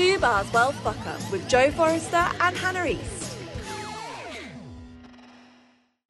Fubar's World Fuck Up with Joe Forrester and Hannah East.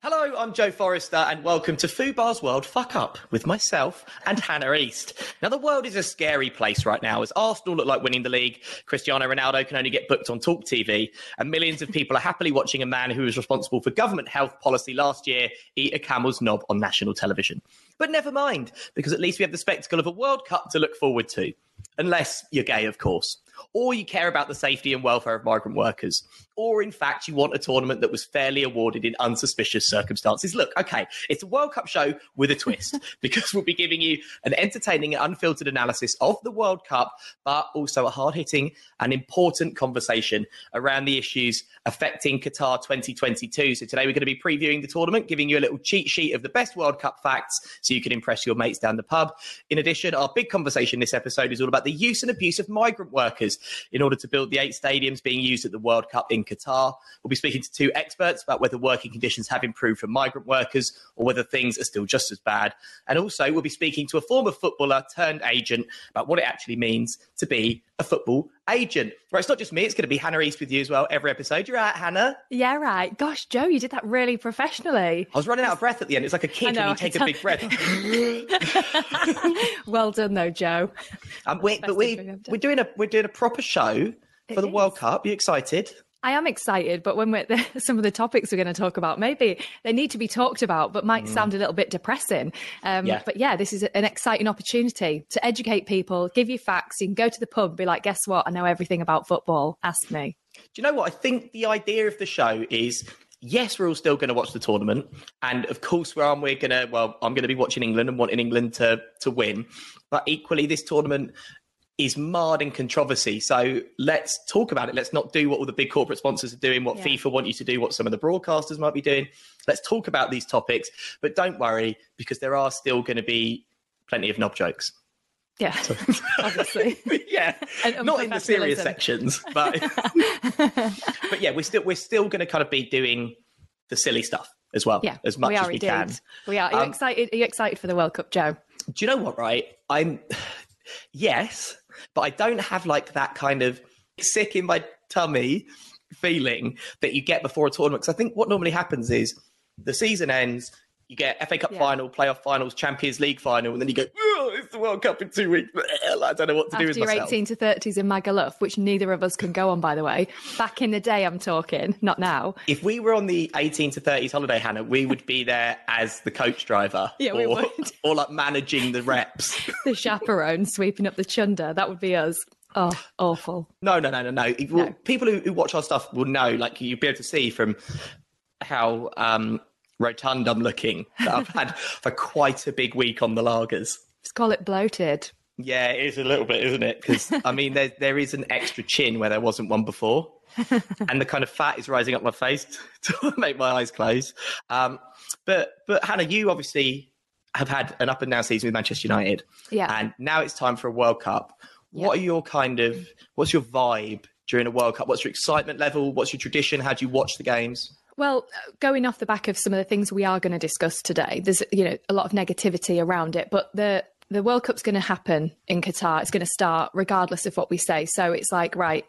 Hello, I'm Joe Forrester, and welcome to Foo Fubar's World Fuck Up with myself and Hannah East. Now, the world is a scary place right now as Arsenal look like winning the league, Cristiano Ronaldo can only get booked on Talk TV, and millions of people are happily watching a man who was responsible for government health policy last year eat a camel's knob on national television. But never mind, because at least we have the spectacle of a World Cup to look forward to. Unless you're gay, of course or you care about the safety and welfare of migrant workers, or in fact, you want a tournament that was fairly awarded in unsuspicious circumstances. Look, okay, it's a World Cup show with a twist because we'll be giving you an entertaining and unfiltered analysis of the World Cup, but also a hard hitting and important conversation around the issues affecting Qatar 2022. So today we're going to be previewing the tournament, giving you a little cheat sheet of the best World Cup facts so you can impress your mates down the pub. In addition, our big conversation this episode is all about the use and abuse of migrant workers in order to build the eight stadiums being used at the World Cup in Qatar. We'll be speaking to two experts about whether working conditions have improved for migrant workers or whether things are still just as bad. And also, we'll be speaking to a former footballer turned agent about what it actually means to be a football agent. Right, it's not just me, it's going to be Hannah East with you as well every episode. You're right, Hannah. Yeah, right. Gosh, Joe, you did that really professionally. I was running out of breath at the end. It's like a kid know, when you take a big breath. well done, though, Joe. Um, we, but we, we're, doing a, we're doing a proper show for the is. World Cup. Are you excited? I am excited, but when we're the, some of the topics we're going to talk about, maybe they need to be talked about, but might mm. sound a little bit depressing. Um, yeah. But yeah, this is an exciting opportunity to educate people, give you facts. You can go to the pub, be like, guess what? I know everything about football. Ask me. Do you know what? I think the idea of the show is yes, we're all still going to watch the tournament, and of course, we're we're going to. Well, I'm going to be watching England and wanting England to to win, but equally, this tournament is marred in controversy. So let's talk about it. Let's not do what all the big corporate sponsors are doing, what yeah. FIFA want you to do, what some of the broadcasters might be doing. Let's talk about these topics, but don't worry because there are still going to be plenty of knob jokes. Yeah, so, obviously. yeah, not in the serious sections, but but yeah, we're still we're still going to kind of be doing the silly stuff as well. Yeah, as much we as we indeed. can. We are. Are you um, excited? Are you excited for the World Cup, Joe? Do you know what? Right, I'm. Yes, but I don't have like that kind of sick in my tummy feeling that you get before a tournament. Because I think what normally happens is the season ends, you get FA Cup yeah. final, playoff finals, Champions League final, and then you go, oh, it's the World Cup in two weeks. I don't know what to After do with your myself. 18 to 30s in Magaluf, which neither of us can go on, by the way. Back in the day, I'm talking, not now. If we were on the 18 to 30s holiday, Hannah, we would be there as the coach driver. Yeah, or, we would. Or like managing the reps. the chaperone sweeping up the chunder. That would be us. Oh, awful. No, no, no, no, no. no. People who, who, watch our stuff will know, like, you'll be able to see from how um, rotund I'm looking that I've had for quite a big week on the lagers. Let's call it bloated. Yeah, it is a little bit, isn't it? Because I mean, there there is an extra chin where there wasn't one before, and the kind of fat is rising up my face to make my eyes close. Um, but but Hannah, you obviously have had an up and down season with Manchester United, yeah, and now it's time for a World Cup. What are your kind of what's your vibe during a World Cup? What's your excitement level? What's your tradition? How do you watch the games? Well, uh, going off the back of some of the things we are going to discuss today, there's you know a lot of negativity around it, but the the World Cup's going to happen in Qatar. It's going to start regardless of what we say. So it's like, right,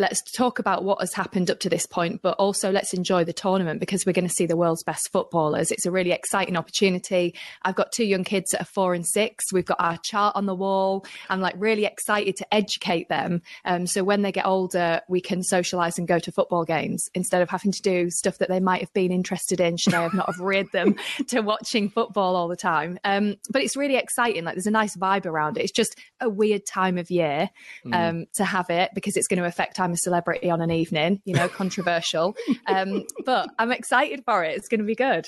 let's talk about what has happened up to this point, but also let's enjoy the tournament because we're going to see the world's best footballers. It's a really exciting opportunity. I've got two young kids that are four and six. We've got our chart on the wall. I'm like really excited to educate them. Um, so when they get older, we can socialize and go to football games instead of having to do stuff that they might have been interested in should I have not have reared them to watching football all the time. Um, but it's really exciting. Like there's a nice vibe around it. It's just a weird time of year mm. um, mm. to have it because it's going to affect I'm a celebrity on an evening, you know, controversial. um, but I'm excited for it. It's going to be good.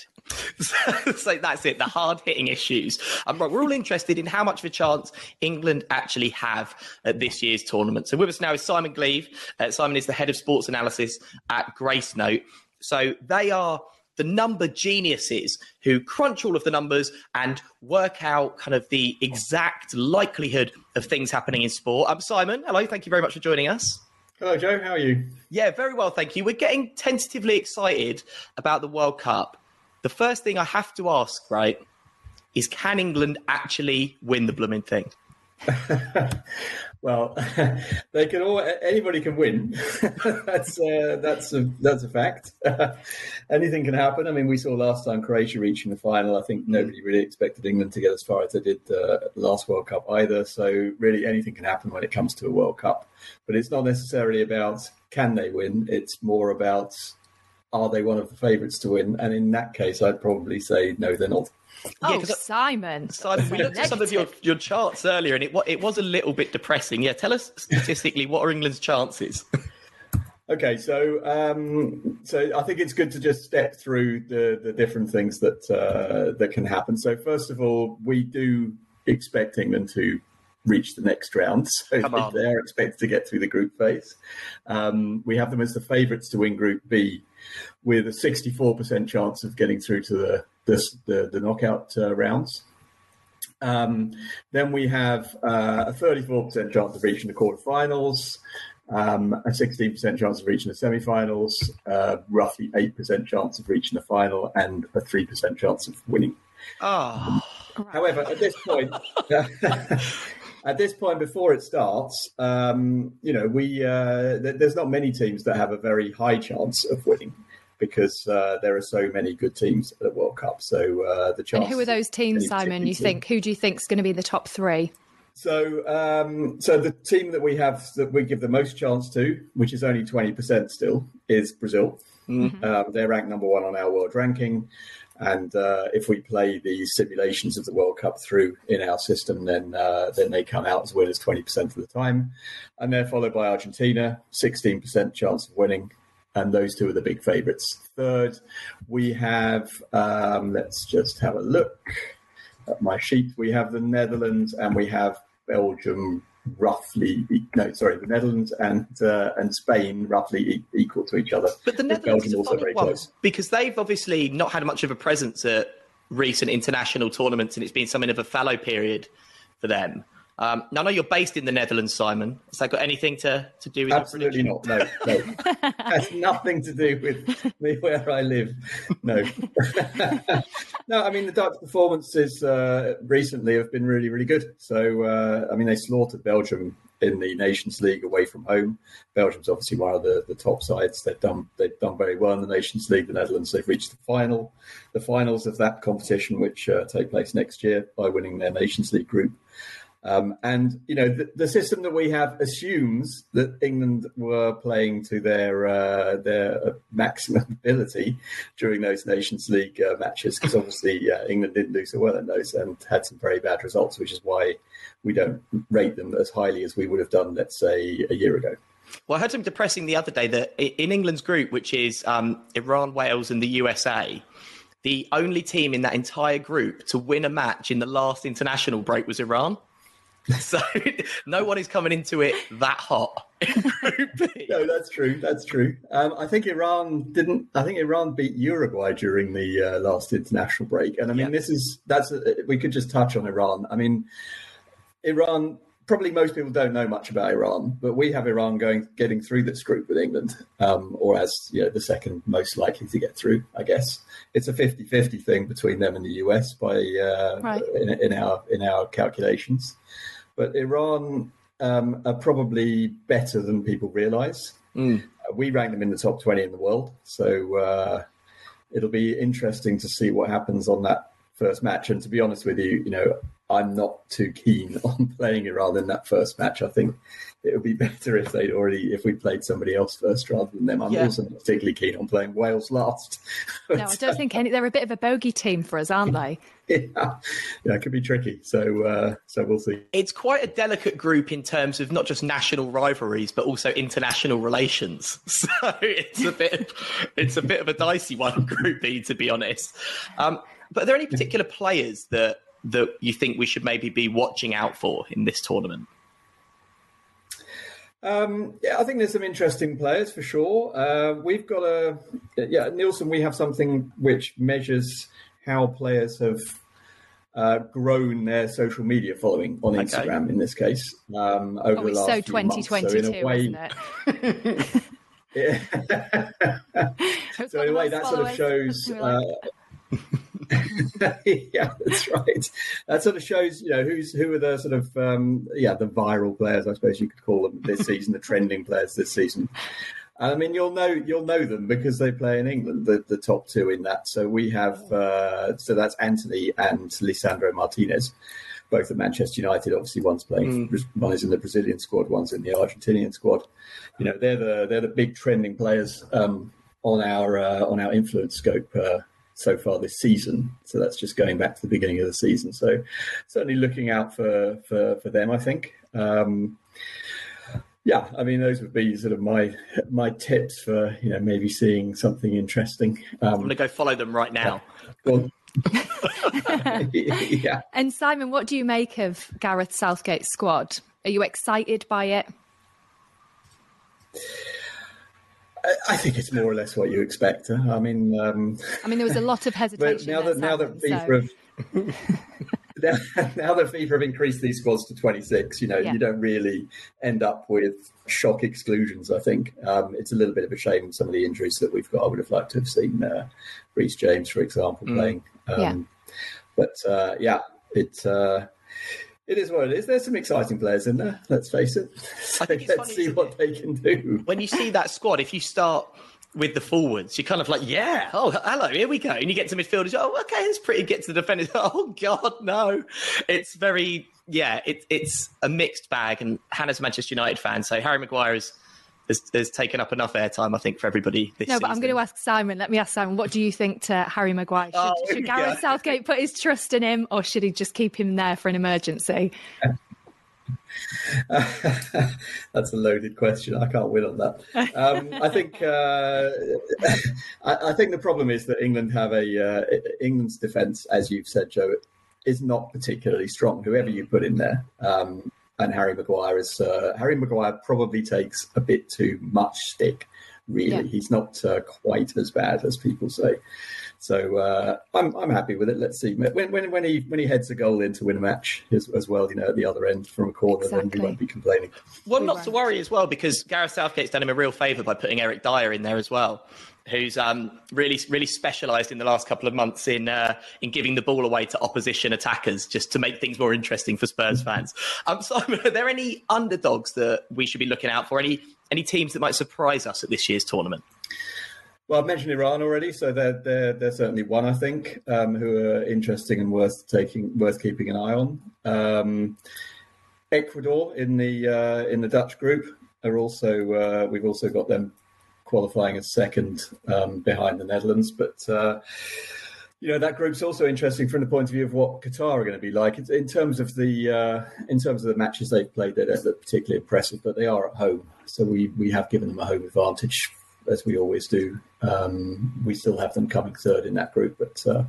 so that's it, the hard hitting issues. Um, right, we're all interested in how much of a chance England actually have at this year's tournament. So with us now is Simon Gleave. Uh, Simon is the head of sports analysis at Gracenote. So they are the number geniuses who crunch all of the numbers and work out kind of the exact likelihood of things happening in sport. I'm Simon. Hello, thank you very much for joining us. Hello, Joe. How are you? Yeah, very well, thank you. We're getting tentatively excited about the World Cup. The first thing I have to ask, right, is can England actually win the blooming thing? well, they can all. Anybody can win. that's uh, that's a that's a fact. Anything can happen. I mean, we saw last time Croatia reaching the final. I think nobody really expected England to get as far as they did uh, last World Cup either. So really, anything can happen when it comes to a World Cup. But it's not necessarily about can they win. It's more about are they one of the favourites to win? And in that case, I'd probably say no, they're not. Oh, yeah, Simon. Simon, we looked at some of your, your charts earlier, and it it was a little bit depressing. Yeah, tell us statistically what are England's chances? Okay, so um, so I think it's good to just step through the the different things that uh, that can happen. So first of all, we do expect England to reach the next round, so they are expected to get through the group phase. Um, we have them as the favourites to win Group B, with a 64% chance of getting through to the the, the, the knockout uh, rounds. Um, then we have uh, a 34% chance of reaching the quarterfinals, um, a 16% chance of reaching the semi-finals, uh, roughly 8% chance of reaching the final, and a 3% chance of winning. Oh. However, at this point, at this point before it starts, um, you know, we uh, th- there's not many teams that have a very high chance of winning because uh, there are so many good teams at the World Cup. So uh, the chance. And who are those teams, Simon? You think who do you think is going to be the top three? So, um, so the team that we have that we give the most chance to, which is only twenty percent still, is Brazil. Mm-hmm. Um, they're ranked number one on our world ranking, and uh, if we play the simulations of the World Cup through in our system, then uh, then they come out as winners twenty percent of the time, and they're followed by Argentina, sixteen percent chance of winning, and those two are the big favourites. Third, we have, um, let's just have a look at my sheet. We have the Netherlands and we have Belgium roughly no sorry the Netherlands and uh, and Spain roughly equal to each other but the Netherlands is also very close because they've obviously not had much of a presence at recent international tournaments and it's been something of a fallow period for them um, now, I know you're based in the Netherlands, Simon. Has that got anything to, to do with Absolutely not. No, no. has nothing to do with me where I live. No. no, I mean, the Dutch performances uh, recently have been really, really good. So, uh, I mean, they slaughtered Belgium in the Nations League away from home. Belgium's obviously one of the, the top sides. They've done they've done very well in the Nations League. The Netherlands they've reached the final, the finals of that competition, which uh, take place next year by winning their Nations League group. Um, and you know the, the, system that we have assumes that England were playing to their uh, their uh, maximum ability during those Nations League uh, matches because obviously England didn't do so well in those and had some very bad results, which is why we don't rate them as highly as we would have done, let's say, a year ago. Well, I heard something depressing the other day that in England's group, which is um, Iran, Wales, and the USA, the only team in that entire group to win a match in the last international break was Iran. So no one is coming into it that hot. no, that's true. That's true. Um, I think Iran didn't. I think Iran beat Uruguay during the uh, last international break, and I mean, yeah. this is that's. A, we could just touch on Iran. I mean, Iran. Probably most people don't know much about Iran, but we have Iran going getting through this group with England, um, or as you know, the second most likely to get through. I guess it's a 50-50 thing between them and the US by uh, right. in, in our in our calculations. But Iran um, are probably better than people realize. Mm. Uh, we rank them in the top 20 in the world. So uh, it'll be interesting to see what happens on that first match. And to be honest with you, you know, I'm not too keen on playing Iran in that first match. I think it would be better if they'd already if we played somebody else first rather than them. I'm yeah. also not particularly keen on playing Wales last. no, I don't think any. They're a bit of a bogey team for us, aren't they? yeah, yeah, it could be tricky. So, uh, so we'll see. It's quite a delicate group in terms of not just national rivalries, but also international relations. So it's a bit, it's a bit of a dicey one, Group B, to be honest. Um, but are there any particular players that that you think we should maybe be watching out for in this tournament? Um, yeah, I think there's some interesting players for sure. Uh, we've got a yeah, Nielsen. We have something which measures how players have uh, grown their social media following on okay. Instagram. In this case, um, over oh, the last so few 2022, months. So in a way, isn't it? yeah. so in a way, that sort of shows. Uh, yeah, that's right. That sort of shows, you know, who's who are the sort of um, yeah the viral players, I suppose you could call them this season, the trending players this season. I mean, you'll know you'll know them because they play in England, the, the top two in that. So we have uh, so that's Antony and Lisandro Martinez, both at Manchester United. Obviously, one's playing, mm. one is in the Brazilian squad, one's in the Argentinian squad. You know, they're the they're the big trending players um, on our uh, on our influence scope. Uh, so far this season. So that's just going back to the beginning of the season. So certainly looking out for for, for them, I think. Um, yeah, I mean those would be sort of my my tips for you know maybe seeing something interesting. Um, I'm going to go follow them right now. yeah. And Simon, what do you make of Gareth Southgate's squad? Are you excited by it? I think it's more or less what you expect. I mean, um, I mean, there was a lot of hesitation. now that now that FIFA so. have now, now that FIFA have increased these squads to 26, you know, yeah. you don't really end up with shock exclusions. I think um, it's a little bit of a shame some of the injuries that we've got. I would have liked to have seen uh, Reece James, for example, mm. playing. Um, yeah. But uh, yeah, it uh, it is what it is. There's some exciting players in there. Let's face it. So let's see what they can do. When you see that squad, if you start with the forwards, you're kind of like, yeah, oh, hello, here we go. And you get to midfield, oh, okay, it's pretty. Get to the defenders, oh, God, no. It's very, yeah, it, it's a mixed bag. And Hannah's Manchester United fan, so Harry Maguire has, has, has taken up enough airtime, I think, for everybody No, but I'm going to ask Simon. Let me ask Simon, what do you think to Harry Maguire? Should, oh, should Gareth Southgate put his trust in him, or should he just keep him there for an emergency? That's a loaded question. I can't win on that. Um, I think uh, I, I, think the problem is that England have a uh, England's defence, as you've said, Joe, is not particularly strong. Whoever you put in there, um, and Harry Maguire is uh, Harry Maguire probably takes a bit too much stick. Really, yeah. he's not uh, quite as bad as people say. So uh, I'm I'm happy with it. Let's see when when when he when he heads a goal in to win a match as, as well. You know, at the other end from a corner, exactly. then he won't be complaining. Well, not to worry as well because Gareth Southgate's done him a real favour by putting Eric Dier in there as well who's um, really really specialised in the last couple of months in uh, in giving the ball away to opposition attackers just to make things more interesting for Spurs fans. Um, so, are there any underdogs that we should be looking out for? Any any teams that might surprise us at this year's tournament? Well, I've mentioned Iran already, so they're they're, they're certainly one I think um, who are interesting and worth taking, worth keeping an eye on. Um, Ecuador in the uh, in the Dutch group are also uh, we've also got them qualifying as second um, behind the Netherlands, but. Uh, you know that group's also interesting from the point of view of what Qatar are going to be like in terms of the uh, in terms of the matches they've played. They're, particularly impressive, but they are at home, so we we have given them a home advantage as we always do. Um, we still have them coming third in that group, but uh,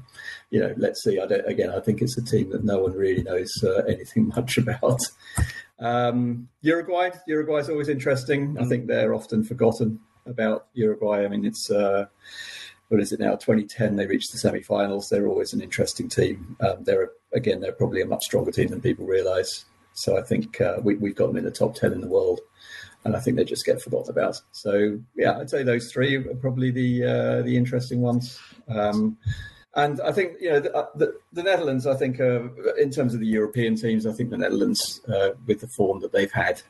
you know, let's see. I again, I think it's a team that no one really knows uh, anything much about. Um, Uruguay, Uruguay is always interesting. I think they're often forgotten about Uruguay. I mean, it's uh, what is it now? 2010, they reached the semi-finals. They're always an interesting team. Um, they're again, they're probably a much stronger team than people realise. So I think uh, we, have got them in the top 10 in the world and I think they just get forgotten about. So yeah, I'd say those three are probably the uh, the interesting ones. Um, and I think you know the, uh, the, the Netherlands. I think uh, in terms of the European teams, I think the Netherlands, uh, with the form that they've had,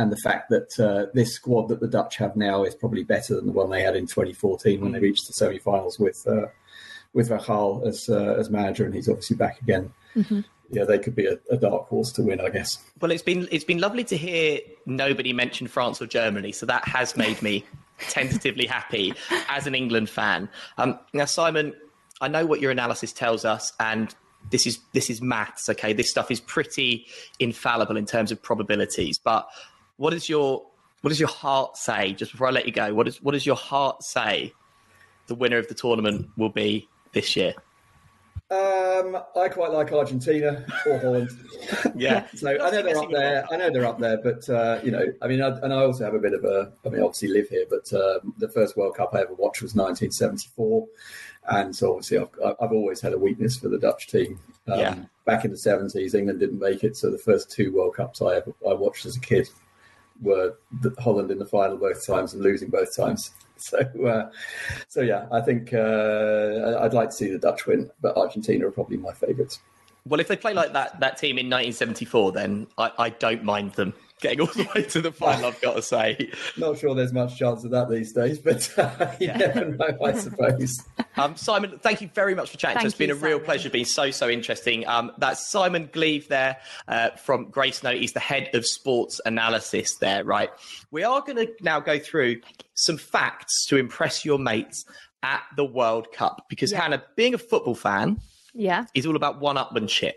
and the fact that uh, this squad that the Dutch have now is probably better than the one they had in 2014 when they reached the semi-finals with uh, with Van Gaal as as manager, and he's obviously back again. Mm-hmm yeah, they could be a, a, dark horse to win, I guess. Well, it's been it's been lovely to hear nobody mention France or Germany, so that has made me tentatively happy as an England fan. Um, now, Simon, I know what your analysis tells us, and this is this is maths. Okay, this stuff is pretty infallible in terms of probabilities. But what does your what does your heart say? Just before I let you go, what does what does your heart say? The winner of the tournament will be this year. Um, I quite like Argentina or Holland. yeah, so I know they're up there. I know they're up there, but uh, you know, I mean, I, and I also have a bit of a. I mean, obviously live here, but uh, the first World Cup I ever watched was 1974, and so obviously I've, I've always had a weakness for the Dutch team. Um, yeah. Back in the 70s, England didn't make it, so the first two World Cups I ever I watched as a kid were Holland in the final both times and losing both times. So, uh, so yeah, I think uh, I'd like to see the Dutch win, but Argentina are probably my favourites. Well, if they play like that that team in 1974, then I, I don't mind them getting all the way to the final. I've got to say. Not sure there's much chance of that these days, but uh, you yeah. never know, I suppose. Um, Simon, thank you very much for chatting thank to us. It's been a Simon. real pleasure. Been so so interesting. Um, that's Simon Gleave there uh, from Gracenote. He's the head of sports analysis there. Right. We are going to now go through some facts to impress your mates at the World Cup because yeah. Hannah, being a football fan, yeah, is all about one-upmanship.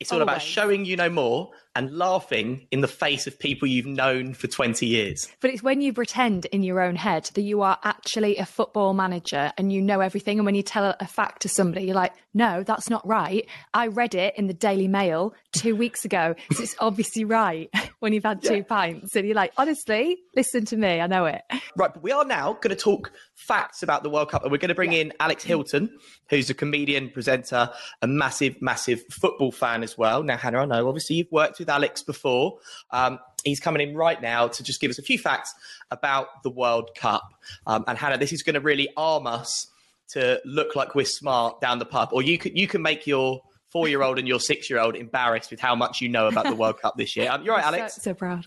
It's all Always. about showing you know more and laughing in the face of people you've known for 20 years. But it's when you pretend in your own head that you are actually a football manager and you know everything. And when you tell a fact to somebody, you're like, no, that's not right. I read it in the Daily Mail two weeks ago. So it's obviously right when you've had yeah. two pints. And you're like, honestly, listen to me. I know it. Right. But we are now going to talk facts about the World Cup. And we're going to bring yeah. in Alex Hylton, who's a comedian, presenter, a massive, massive football fan as well. Now, Hannah, I know obviously you've worked with Alex before. Um, he's coming in right now to just give us a few facts about the World Cup. Um, and Hannah, this is going to really arm us to look like we're smart down the pub, or you can you can make your four year old and your six year old embarrassed with how much you know about the World Cup this year. Um, you're right, Alex. So, so proud.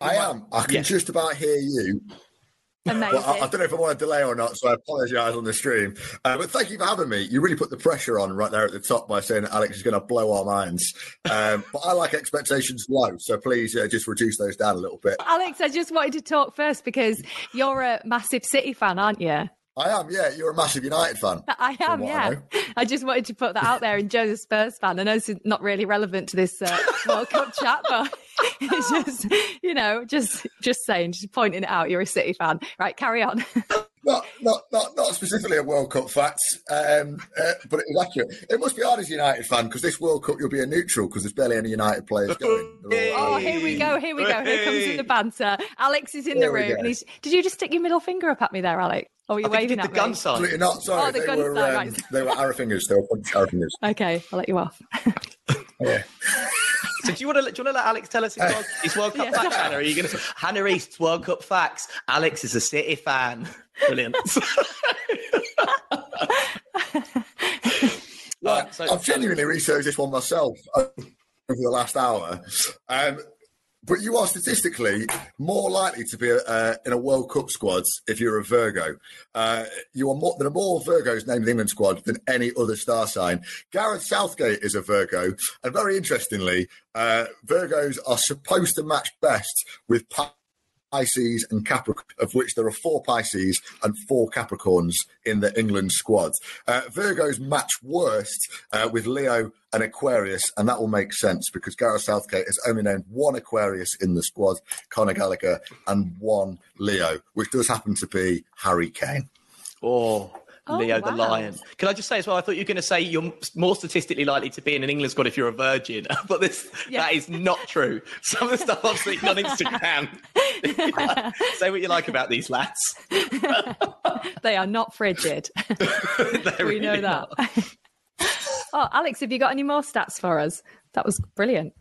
I am. I can yeah. just about hear you. Amazing. Well, I, I, don't know if I want to delay or not, so I apologise on the stream. Uh, but thank you for having me. You really put the pressure on right there at the top by saying Alex is going to blow our minds. Um, but I like expectations low, so please uh, just reduce those down a little bit. Alex, I just wanted to talk first because you're a massive City fan, aren't you? I am, yeah. You're a massive United fan. I am, yeah. I, I, just wanted to put that out there. And Joe's a Spurs fan. I know it's not really relevant to this uh, World Cup chat, but it's just, you know, just just saying, just pointing it out. You're a City fan, right? Carry on. not, not, not, not specifically a World Cup fact, um, uh, but it was accurate. It must be hard as a United fan because this World Cup you'll be a neutral because there's barely any United players going. All, oh, here we go, here we go. Here comes in the banter. Alex is in there the room, and he's. Did you just stick your middle finger up at me there, Alex? Oh, you're waving at the me. gun sign. Absolutely not. Sorry, oh, the they, gun were, sign, um, right. they were arrow fingers. They were arrow fingers. Okay, I'll let you off. yeah. So do you want to do you want to let Alex tell us his World, his World Cup yeah. facts, Hannah? Are you going to Hannah East's World Cup facts? Alex is a City fan. Brilliant. right, so, I've genuinely researched this one myself over the last hour. Um, but you are statistically more likely to be uh, in a World Cup squad if you're a Virgo. Uh, you are more, there are more Virgos named in the England squad than any other star sign. Gareth Southgate is a Virgo, and very interestingly, uh, Virgos are supposed to match best with. Pisces and Capricorn, of which there are four Pisces and four Capricorns in the England squad. Uh, Virgos match worst uh, with Leo and Aquarius, and that will make sense because Gareth Southgate has only named one Aquarius in the squad, Conor Gallagher, and one Leo, which does happen to be Harry Kane. Oh, Oh, Leo wow. the lion. Can I just say as well? I thought you were going to say you're more statistically likely to be in an England squad if you're a virgin, but this yeah. that is not true. Some of the stuff I've seen on Instagram. say what you like about these lads. they are not frigid. we really know that. oh, Alex, have you got any more stats for us? That was brilliant.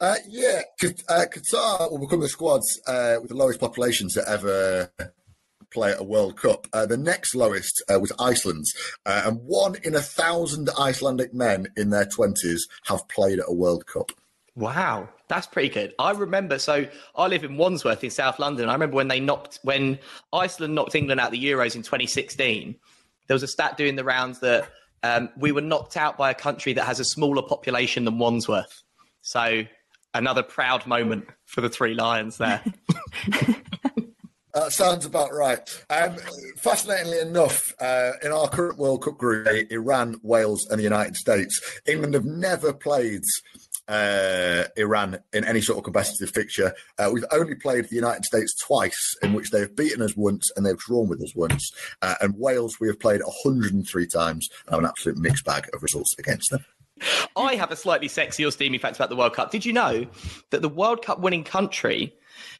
Uh, yeah, uh, Qatar will become the squads uh, with the lowest population to ever play at a World Cup. Uh, the next lowest uh, was Iceland's, uh, and one in a thousand Icelandic men in their twenties have played at a World Cup. Wow, that's pretty good. I remember. So I live in Wandsworth in South London. I remember when they knocked when Iceland knocked England out the Euros in 2016. There was a stat doing the rounds that um, we were knocked out by a country that has a smaller population than Wandsworth. So another proud moment for the three lions there. Uh, sounds about right. Um, fascinatingly enough, uh, in our current World Cup group, Iran, Wales, and the United States, England have never played uh, Iran in any sort of competitive fixture. Uh, we've only played the United States twice, in which they've beaten us once and they've drawn with us once. Uh, and Wales, we have played 103 times and have an absolute mixed bag of results against them. I have a slightly sexy or steamy fact about the World Cup. Did you know that the World Cup winning country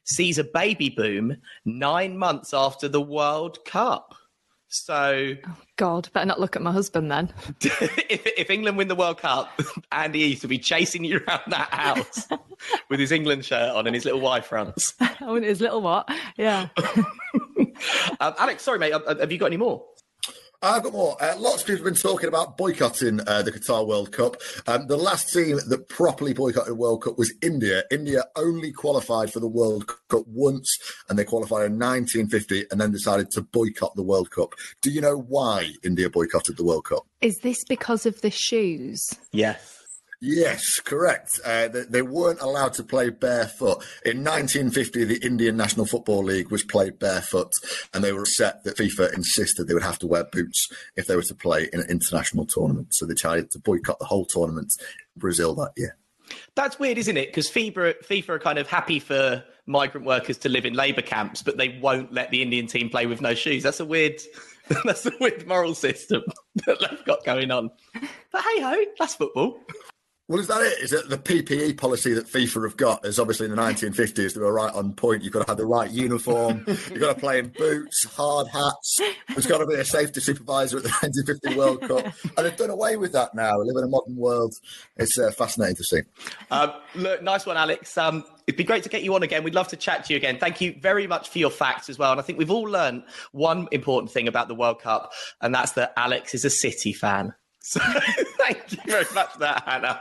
sees a baby boom nine months after the World Cup. So, oh God, better not look at my husband then. if, if England win the World Cup, Andy East will be chasing you around that house with his England shirt on and his little Y fronts. oh, his little what? Yeah. um, Alex, sorry, mate. Have you got any more? I've got more. Uh, lots of people have been talking about boycotting uh, the Qatar World Cup. Um, the last team that properly boycotted the World Cup was India. India only qualified for the World Cup once, and they qualified in 1950 and then decided to boycott the World Cup. Do you know why India boycotted the World Cup? Is this because of the shoes? Yes. Yes, correct. Uh, they, they, weren't allowed to play barefoot. In 1950, the Indian National Football League was played barefoot, and they were upset that FIFA insisted they would have to wear boots if they were to play in an international tournament. So they decided to boycott the whole tournament in Brazil that year. That's weird, isn't it? Because FIFA, FIFA are kind of happy for migrant workers to live in labour camps, but they won't let the Indian team play with no shoes. That's a weird. That's a weird moral system that they've got going on. But hey ho, that's football. Well, is that it? Is it the PPE policy that FIFA have got? Is obviously in the 1950s they were right on point. You've got to have the right uniform. You've got to play in boots, hard hats. There's got to be a safety supervisor at the 1950 World Cup, and they've done away with that now. We live in a modern world. It's uh, fascinating to see. Um, look, nice one, Alex. Um, it'd be great to get you on again. We'd love to chat to you again. Thank you very much for your facts as well. And I think we've all learned one important thing about the World Cup, and that's that Alex is a City fan. So thank you very much for that, Hannah.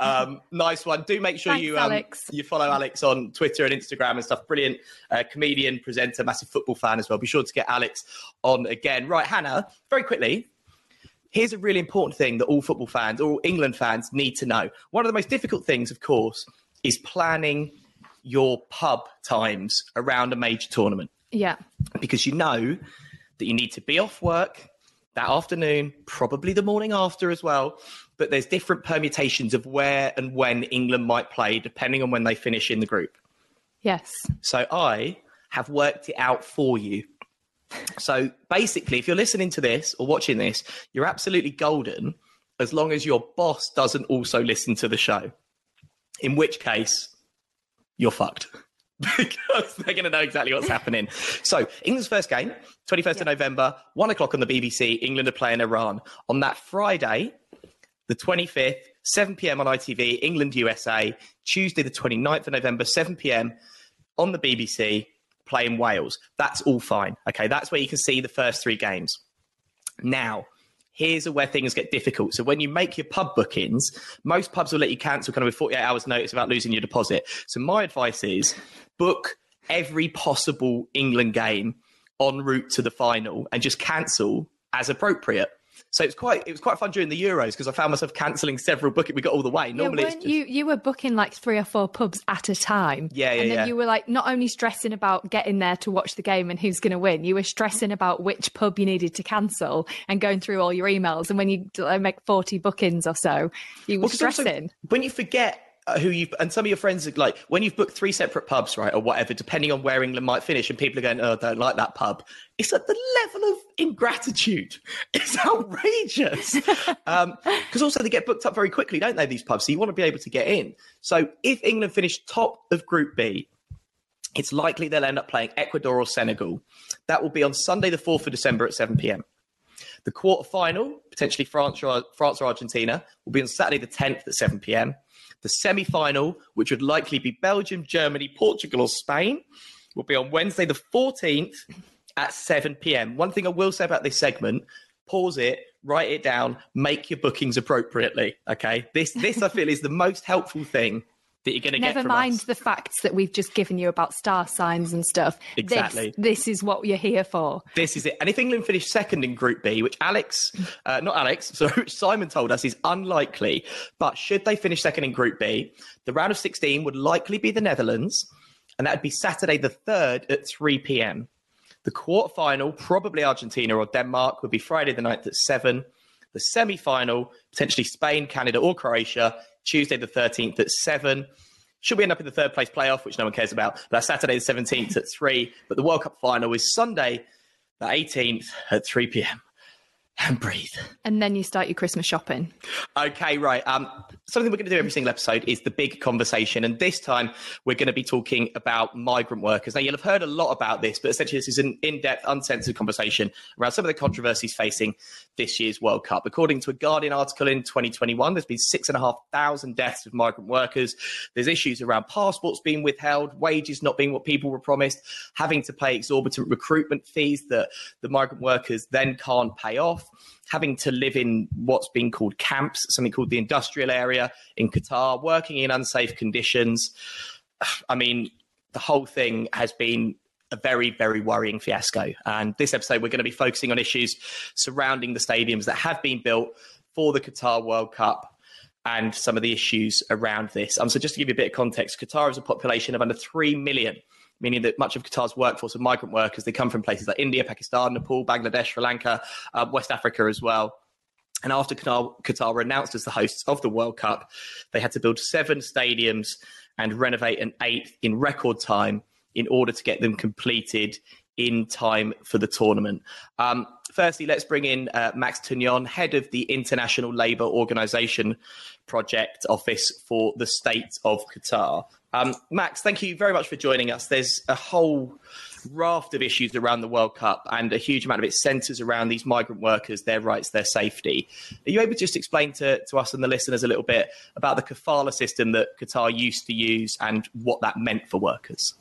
Um, nice one. Do make sure Thanks, you um, you follow Alex on Twitter and Instagram and stuff. Brilliant uh, comedian, presenter, massive football fan as well. Be sure to get Alex on again. Right, Hannah. Very quickly. Here's a really important thing that all football fans, all England fans, need to know. One of the most difficult things, of course, is planning your pub times around a major tournament. Yeah. Because you know that you need to be off work that afternoon, probably the morning after as well. But there's different permutations of where and when England might play, depending on when they finish in the group. Yes. So I have worked it out for you. So basically, if you're listening to this or watching this, you're absolutely golden as long as your boss doesn't also listen to the show. In which case, you're fucked. because they're going to know exactly what's happening. So, England's first game, 21st yeah. of November, one o'clock on the BBC. England are playing Iran. On that Friday, the 25th, 7 p.m. on ITV, England, USA. Tuesday, the 29th of November, 7 p.m. on the BBC, playing Wales. That's all fine. Okay, that's where you can see the first three games. Now, here's where things get difficult. So when you make your pub bookings, most pubs will let you cancel kind of with 48 hours notice without losing your deposit. So my advice is book every possible England game en route to the final and just cancel as appropriate. So it's quite it was quite fun during the Euros because I found myself cancelling several bookings. We got all the way. Normally, yeah, just... you you were booking like three or four pubs at a time. Yeah, yeah, and then yeah. you were like not only stressing about getting there to watch the game and who's going to win, you were stressing about which pub you needed to cancel and going through all your emails. And when you make forty bookings or so, you were well, stressing. Also, when you forget who you've and some of your friends are like when you've booked three separate pubs, right, or whatever, depending on where England might finish, and people are going, "Oh, I don't like that pub." It's at the level of ingratitude. It's outrageous. Because um, also they get booked up very quickly, don't they? These pubs, so you want to be able to get in. So if England finish top of Group B, it's likely they'll end up playing Ecuador or Senegal. That will be on Sunday, the fourth of December at seven pm. The quarter final, potentially France or, France or Argentina, will be on Saturday the 10th at 7 p.m. The semi final, which would likely be Belgium, Germany, Portugal, or Spain, will be on Wednesday, the 14th at 7 p.m. One thing I will say about this segment pause it, write it down, make your bookings appropriately. Okay. This, this I feel is the most helpful thing that you're going to get. Never mind us. the facts that we've just given you about star signs and stuff. Exactly. This, this, is what you're here for. This is it. And if England finish second in Group B, which Alex, uh, not Alex, sorry, which Simon told us is unlikely, but should they finish second in Group B, the round of 16 would likely be the Netherlands, and that would be Saturday the 3rd at 3 p.m. The quarterfinal, probably Argentina or Denmark, would be Friday the 9th at 7. The semi final, potentially Spain, Canada, or Croatia, Tuesday the 13th at 7. Should we end up in the third place playoff, which no one cares about? That's Saturday the 17th at 3. But the World Cup final is Sunday the 18th at 3 p.m. and breathe. And then you start your Christmas shopping. Okay, right. Um, something we're going to do every single episode is the big conversation. And this time we're going to be talking about migrant workers. Now, you'll have heard a lot about this, but essentially, this is an in depth, uncensored conversation around some of the controversies facing this year's World Cup. According to a Guardian article in 2021, there's been six and a half thousand deaths of migrant workers. There's issues around passports being withheld, wages not being what people were promised, having to pay exorbitant recruitment fees that the migrant workers then can't pay off having to live in what's been called camps, something called the industrial area in Qatar, working in unsafe conditions. I mean, the whole thing has been a very, very worrying fiasco. And this episode, we're going to be focusing on issues surrounding the stadiums that have been built for the Qatar World Cup and some of the issues around this. Um, so, just to give you a bit of context, Qatar has a population of under 3 million meaning that much of Qatar's workforce of migrant workers, they come from places like India, Pakistan, Nepal, Bangladesh, Sri Lanka, uh, West Africa as well. And after Qatar, Qatar were announced as the hosts of the World Cup, they had to build seven stadiums and renovate an eighth in record time in order to get them completed in time for the tournament. Um, firstly, let's bring in uh, Max Tuñón, head of the International Labour Organization Project Office for the State of Qatar. Um, Max, thank you very much for joining us. There's a whole raft of issues around the World Cup, and a huge amount of it centres around these migrant workers, their rights, their safety. Are you able to just explain to, to us and the listeners a little bit about the kafala system that Qatar used to use and what that meant for workers?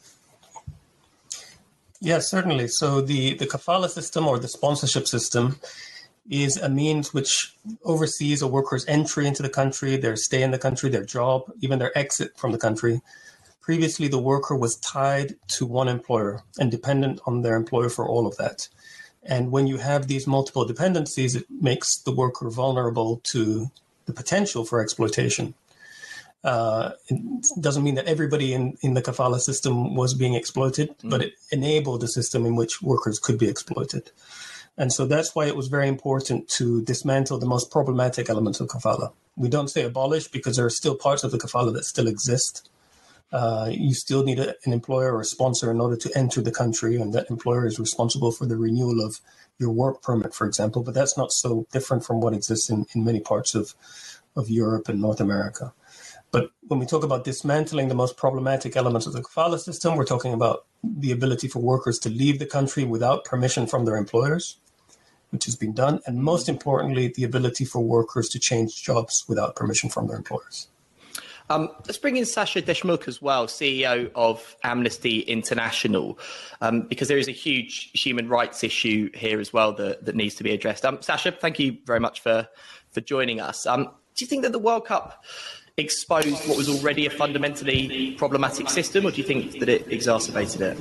Yes, certainly. So the, the kafala system or the sponsorship system is a means which oversees a worker's entry into the country, their stay in the country, their job, even their exit from the country. Previously, the worker was tied to one employer and dependent on their employer for all of that. And when you have these multiple dependencies, it makes the worker vulnerable to the potential for exploitation. Uh, it doesn't mean that everybody in, in the kafala system was being exploited, mm. but it enabled a system in which workers could be exploited. And so that's why it was very important to dismantle the most problematic elements of kafala. We don't say abolish because there are still parts of the kafala that still exist. Uh, you still need a, an employer or a sponsor in order to enter the country, and that employer is responsible for the renewal of your work permit, for example. But that's not so different from what exists in, in many parts of, of Europe and North America. But when we talk about dismantling the most problematic elements of the kafala system, we're talking about the ability for workers to leave the country without permission from their employers which has been done, and most importantly, the ability for workers to change jobs without permission from their employers. Um, let's bring in Sacha Deshmukh as well, CEO of Amnesty International, um, because there is a huge human rights issue here as well that, that needs to be addressed. Um, Sacha, thank you very much for, for joining us. Um, do you think that the World Cup exposed what was already a fundamentally problematic system, or do you think that it exacerbated it?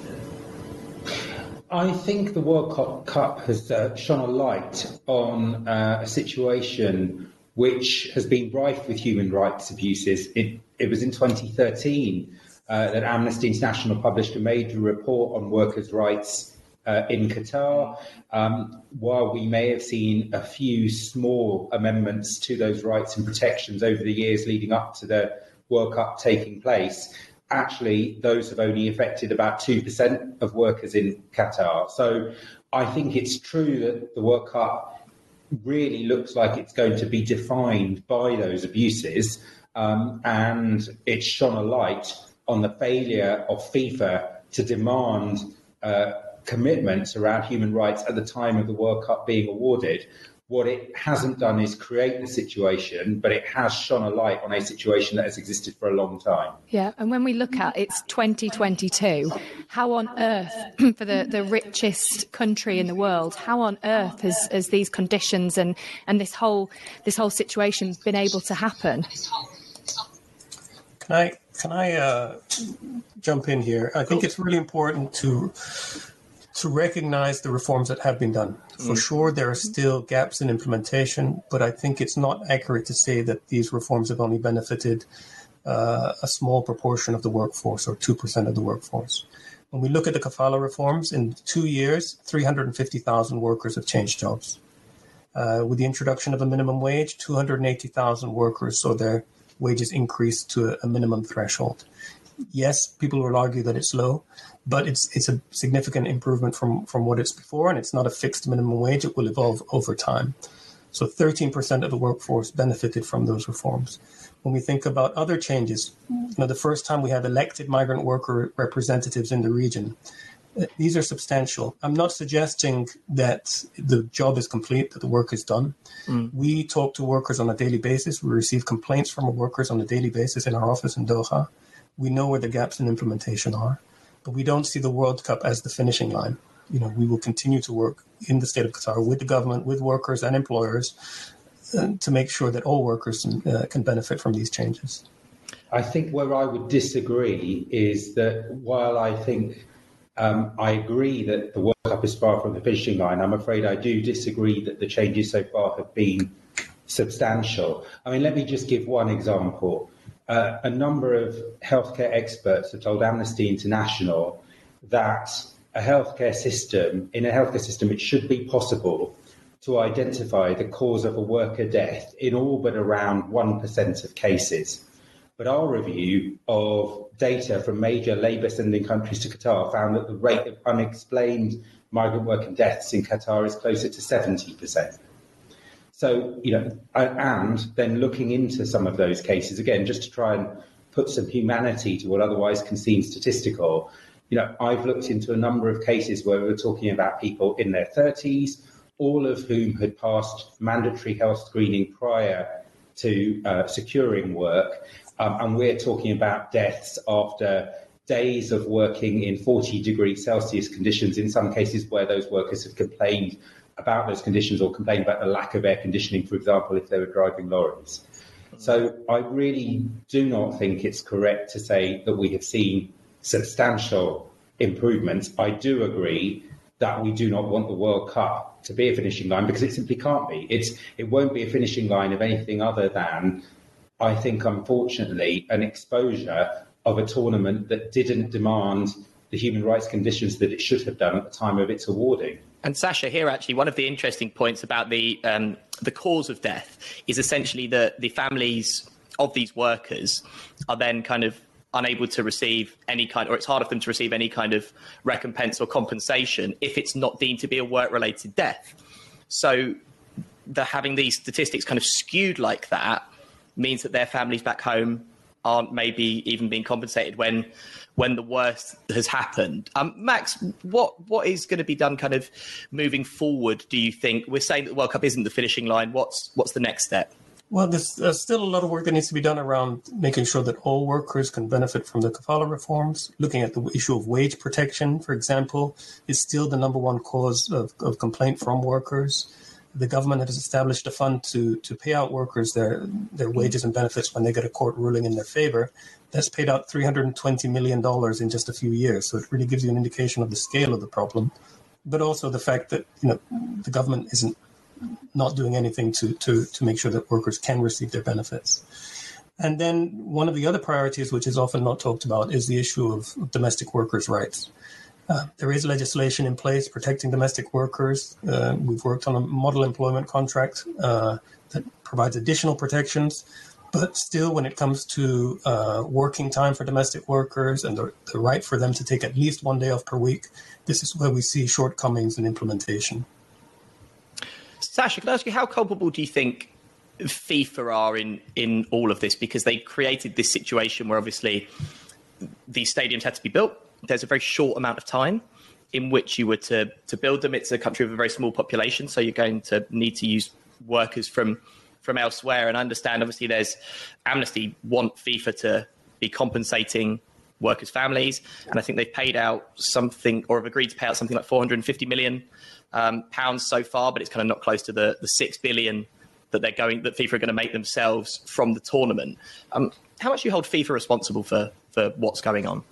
I think the World Cup has uh, shone a light on uh, a situation which has been rife with human rights abuses. It, it was in 2013 uh, that Amnesty International published a major report on workers' rights uh, in Qatar. Um, while we may have seen a few small amendments to those rights and protections over the years leading up to the World Cup taking place, actually those have only affected about 2% of workers in Qatar. So I think it's true that the World Cup really looks like it's going to be defined by those abuses. Um, and it's shone a light on the failure of FIFA to demand uh, commitments around human rights at the time of the World Cup being awarded, what it hasn't done is create the situation, but it has shone a light on a situation that has existed for a long time. Yeah, and when we look at it's 2022, how on earth, for the, the richest country in the world, how on earth has, has these conditions and, and this whole this whole situation been able to happen? Can I can I uh, jump in here? I think it's really important to to recognize the reforms that have been done. For mm. sure, there are still gaps in implementation, but I think it's not accurate to say that these reforms have only benefited uh, a small proportion of the workforce or 2% of the workforce. When we look at the kafala reforms, in two years, 350,000 workers have changed jobs. Uh, with the introduction of a minimum wage, 280,000 workers saw their wages increase to a, a minimum threshold yes, people will argue that it's low, but it's it's a significant improvement from from what it's before, and it's not a fixed minimum wage. It will evolve over time. So 13% of the workforce benefited from those reforms. When we think about other changes, you know, the first time we have elected migrant worker representatives in the region, these are substantial. I'm not suggesting that the job is complete, that the work is done. Mm. We talk to workers on a daily basis. We receive complaints from workers on a daily basis in our office in Doha. We know where the gaps in implementation are, but we don't see the World Cup as the finishing line you know, we will continue to work in the state of Qatar with the government, with workers and employers uh, to make sure that all workers uh, can benefit from these changes. I think where I would disagree is that while I think um, I agree that the World Cup is far from the finishing line, I'm afraid I do disagree that the changes so far have been substantial. I mean, let me just give one example. Uh, a number of healthcare experts have told Amnesty International that a healthcare system, in a healthcare system, it should be possible to identify the cause of a worker death in all but around 1% of cases. But our review of data from major labour sending countries to Qatar found that the rate of unexplained migrant worker deaths in Qatar is closer to 70%. So, you know, and then looking into some of those cases, again, just to try and put some humanity to what otherwise can seem statistical, you know, I've looked into a number of cases where we're talking about people in their 30s, all of whom had passed mandatory health screening prior to uh, securing work. Um, and we're talking about deaths after days of working in 40 degrees Celsius conditions, in some cases where those workers have complained about those conditions or complain about the lack of air conditioning, for example, if they were driving lorries. So I really do not think it's correct to say that we have seen substantial improvements. I do agree that we do not want the World Cup to be a finishing line because it simply can't be. It's it won't be a finishing line of anything other than, I think, unfortunately, an exposure of a tournament that didn't demand the human rights conditions that it should have done at the time of its awarding. And Sacha, here actually, one of the interesting points about the um, the cause of death is essentially that the families of these workers are then kind of unable to receive any kind, or it's harder for them to receive any kind of recompense or compensation if it's not deemed to be a work related death. So, the having these statistics kind of skewed like that means that their families back home aren't maybe even being compensated when when the worst has happened. Um, Max, what what is going to be done kind of moving forward? Do you think we're saying that the World Cup isn't the finishing line? What's what's the next step? Well, there's, there's, still a lot of work that needs to be done around making sure that all workers can benefit from the kafala reforms. Looking at the issue of wage protection, for example, is still the number one cause of, of complaint from workers. The government has established a fund to to pay out workers their their wages and benefits when they get a court ruling in their favor. That's paid out 320 million dollars in just a few years. So it really gives you an indication of the scale of the problem, but also the fact that you know the government isn't not doing anything to, to, to make sure that workers can receive their benefits. And then one of the other priorities, which is often not talked about, is the issue of domestic workers' rights. Uh, there is legislation in place protecting domestic workers. Uh, we've worked on a model employment contract uh, that provides additional protections. But still, when it comes to uh, working time for domestic workers and the, the right for them to take at least one day off per week, this is where we see shortcomings in implementation. Sacha, can I ask you how culpable do you think FIFA are in in all of this? Because they created this situation where obviously these stadiums had to be built. There's a very short amount of time in which you were to to build them. It's a country with a very small population, so you're going to need to use workers from from elsewhere. And I understand, obviously, there's Amnesty want FIFA to be compensating workers' families, and I think they've paid out something or have agreed to pay out something like 450 million um, pounds so far, but it's kind of not close to the, the six billion that they're going that FIFA are going to make themselves from the tournament. Um, how much do you hold FIFA responsible for for what's going on?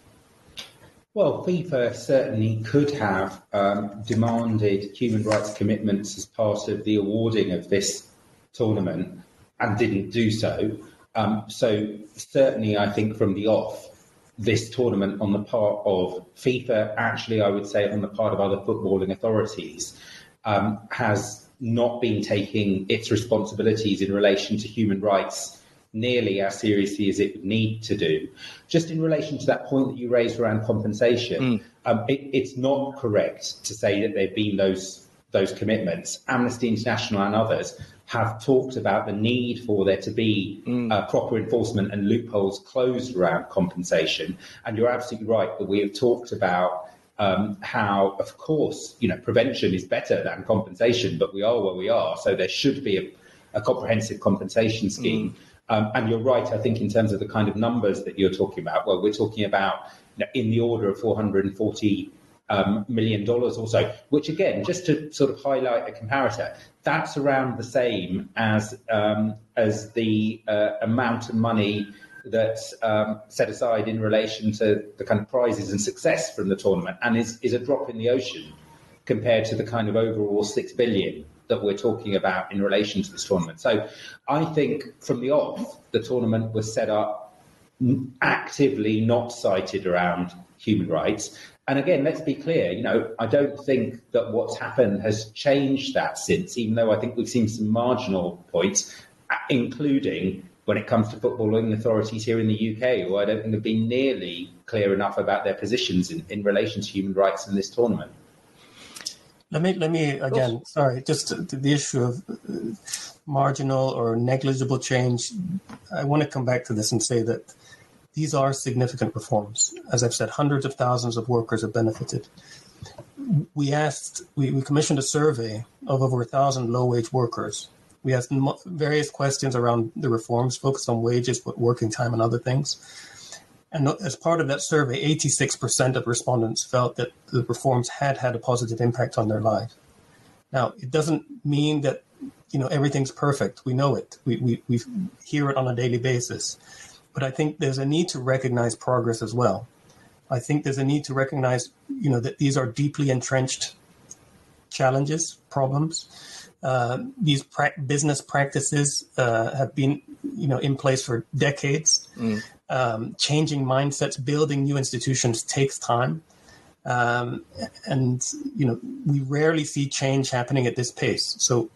Well, FIFA certainly could have um, demanded human rights commitments as part of the awarding of this tournament and didn't do so. Um, so certainly, I think from the off, this tournament on the part of FIFA, actually, I would say on the part of other footballing authorities, um, has not been taking its responsibilities in relation to human rights nearly as seriously as it would need to do. Just in relation to that point that you raised around compensation, mm. um, it, it's not correct to say that there have been those those commitments. Amnesty International and others have talked about the need for there to be mm. uh, proper enforcement and loopholes closed around compensation. And you're absolutely right that we have talked about um, how, of course, you know, prevention is better than compensation, but we are where we are, so there should be a, a comprehensive compensation scheme. Mm. Um, and you're right, I think, in terms of the kind of numbers that you're talking about. Well, we're talking about in the order of 440 um, million dollars or so, which again, just to sort of highlight a comparator, that's around the same as um, as the uh, amount of money that's um, set aside in relation to the kind of prizes and success from the tournament, and is is a drop in the ocean compared to the kind of overall six billion that we're talking about in relation to this tournament. So, I think from the off, the tournament was set up actively not cited around human rights and again, let's be clear, you know, I don't think that what's happened has changed that since, even though I think we've seen some marginal points, including when it comes to footballing authorities here in the UK, who I don't think have been nearly clear enough about their positions in, in relation to human rights in this tournament. Let me, let me again, sorry, just the issue of uh, marginal or negligible change. I want to come back to this and say that these are significant reforms. As I've said, hundreds of thousands of workers have benefited. We asked, we, we commissioned a survey of over a thousand low wage workers. We asked various questions around the reforms, focused on wages, but working time and other things. And as part of that survey, 86% of respondents felt that the reforms had had a positive impact on their lives. Now, it doesn't mean that you know everything's perfect. We know it. We, we, we hear it on a daily basis but I think there's a need to recognize progress as well. I think there's a need to recognize, you know, that these are deeply entrenched challenges, problems. Uh, these pra- business practices uh, have been, you know, in place for decades. Mm. Um, changing mindsets, building new institutions takes time, um, and you know, we rarely see change happening at this pace. So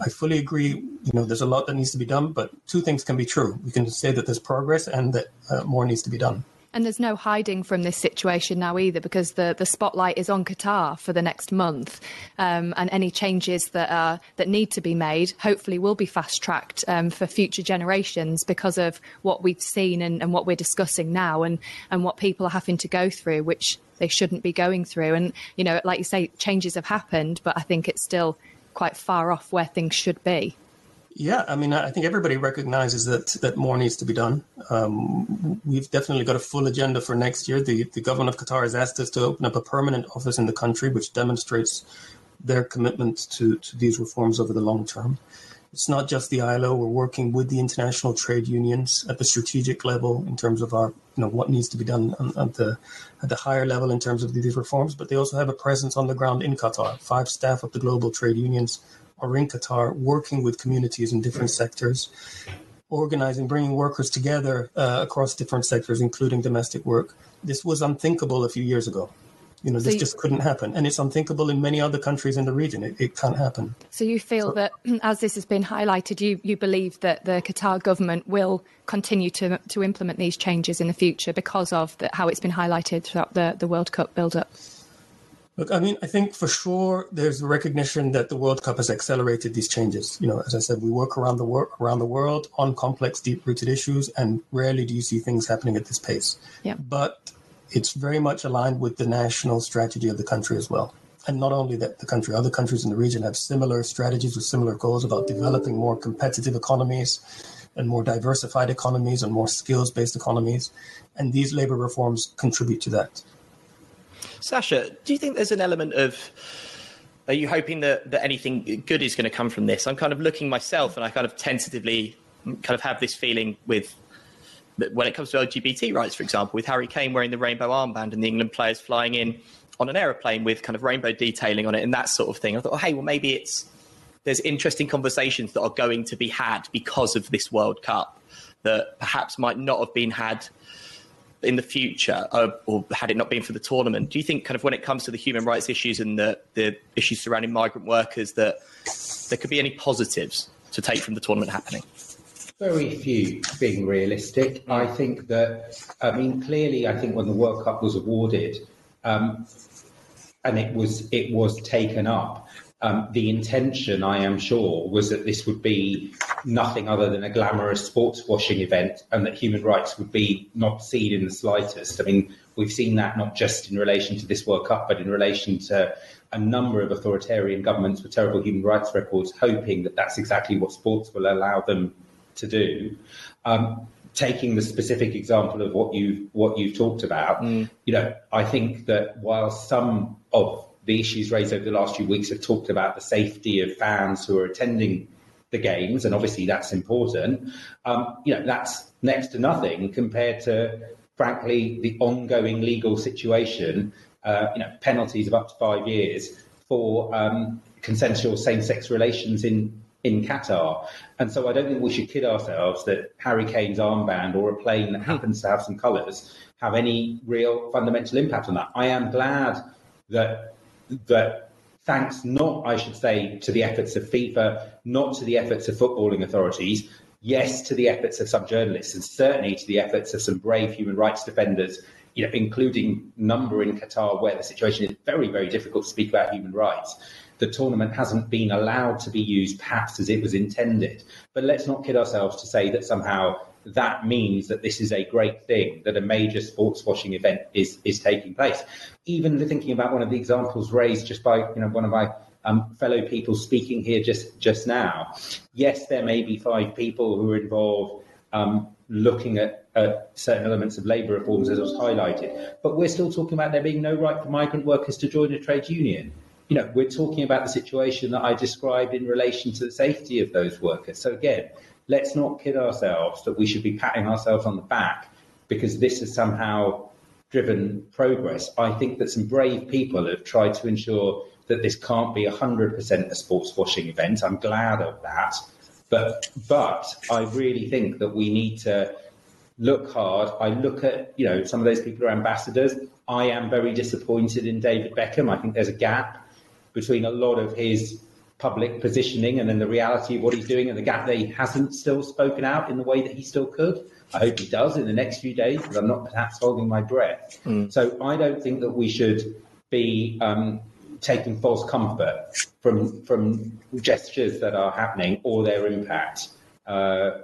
I fully agree. You know, there's a lot that needs to be done, but two things can be true. We can say that there's progress and that uh, more needs to be done. And there's no hiding from this situation now either, because the, the spotlight is on Qatar for the next month, um, and any changes that are that need to be made hopefully will be fast tracked um, for future generations because of what we've seen and, and what we're discussing now, and and what people are having to go through, which they shouldn't be going through. And you know, like you say, changes have happened, but I think it's still quite far off where things should be. Yeah, I mean, I think everybody recognizes that that more needs to be done. Um, we've definitely got a full agenda for next year. The the government of Qatar has asked us to open up a permanent office in the country, which demonstrates their commitment to to these reforms over the long term. It's not just the ILO. We're working with the international trade unions at the strategic level in terms of our, you know, what needs to be done at the at the higher level in terms of these reforms. But they also have a presence on the ground in Qatar. Five staff of the global trade unions are in Qatar, working with communities in different sectors, organizing, bringing workers together uh, across different sectors, including domestic work. This was unthinkable a few years ago. You know, so this you, just couldn't happen. And it's unthinkable in many other countries in the region. It, it can't happen. So you feel so, that, as this has been highlighted, you, you believe that the Qatar government will continue to, to implement these changes in the future because of the, how it's been highlighted throughout the, the World Cup build up? Look, I mean, I think for sure there's a recognition that the World Cup has accelerated these changes. You know, as I said, we work around the work around the world on complex, deep-rooted issues, and rarely do you see things happening at this pace. Yeah. But it's very much aligned with the national strategy of the country as well. And not only that, the country, other countries in the region have similar strategies with similar goals about developing more competitive economies and more diversified economies and more skills based economies. And these labor reforms contribute to that. Sacha, do you think there's an element of are you hoping that, that anything good is going to come from this? I'm kind of looking myself and I kind of tentatively kind of have this feeling with when it comes to LGBT rights, for example, with Harry Kane wearing the rainbow armband and the England players flying in on an aeroplane with kind of rainbow detailing on it and that sort of thing. I thought, oh, hey, well, maybe it's there's interesting conversations that are going to be had because of this World Cup that perhaps might not have been had in the future or, or, had it not been for the tournament. Do you think, kind of, when it comes to the human rights issues and the, the issues surrounding migrant workers, that there could be any positives to take from the tournament happening? Very few being realistic. I think that, I mean, clearly, I think when the World Cup was awarded, um, and it was it was taken up. Um, the intention, I am sure, was that this would be nothing other than a glamorous sports washing event and that human rights would be not seen in the slightest. I mean, we've seen that not just in relation to this World Cup, but in relation to a number of authoritarian governments with terrible human rights records, hoping that that's exactly what sports will allow them to do. Um, taking the specific example of what you've what you've talked about, mm. you know, I think that while some of the issues raised over the last few weeks have talked about the safety of fans who are attending the games, and obviously that's important. Um, you know, that's next to nothing compared to, frankly, the ongoing legal situation. Uh, you know, penalties of up to five years for um, consensual same-sex relations in in Qatar. And so I don't think we should kid ourselves that Harry Kane's armband or a plane that happens to have some colours have any real fundamental impact on that. I am glad that that thanks not, I should say, to the efforts of FIFA, not to the efforts of footballing authorities, yes, to the efforts of some journalists, and certainly to the efforts of some brave human rights defenders, you know, including number in Qatar, where the situation is very, very difficult to speak about human rights. The tournament hasn't been allowed to be used perhaps as it was intended. But let's not kid ourselves to say that somehow that means that this is a great thing, that a major sports washing event is, is taking place. Even thinking about one of the examples raised just by you know one of my um, fellow people speaking here just, just now. Yes, there may be five people who are involved um, looking at, at, certain elements of labour reforms, as was highlighted, but we're still talking about there being no right for migrant workers to join a trade union. You know, we're talking about the situation that I described in relation to the safety of those workers. So again, let's not kid ourselves that we should be patting ourselves on the back because this has somehow driven progress. I think that some brave people have tried to ensure that this can't be 100% a sports washing event. I'm glad of that. But, but I really think that we need to look hard. I look at, you know, some of those people are ambassadors. I am very disappointed in David Beckham. I think there's a gap between a lot of his public positioning and then the reality of what he's doing and the gap that he hasn't still spoken out in the way that he still could. I hope he does in the next few days, but I'm not perhaps holding my breath. Mm. So I don't think that we should be um, taking false comfort from from gestures that are happening or their impact. Uh,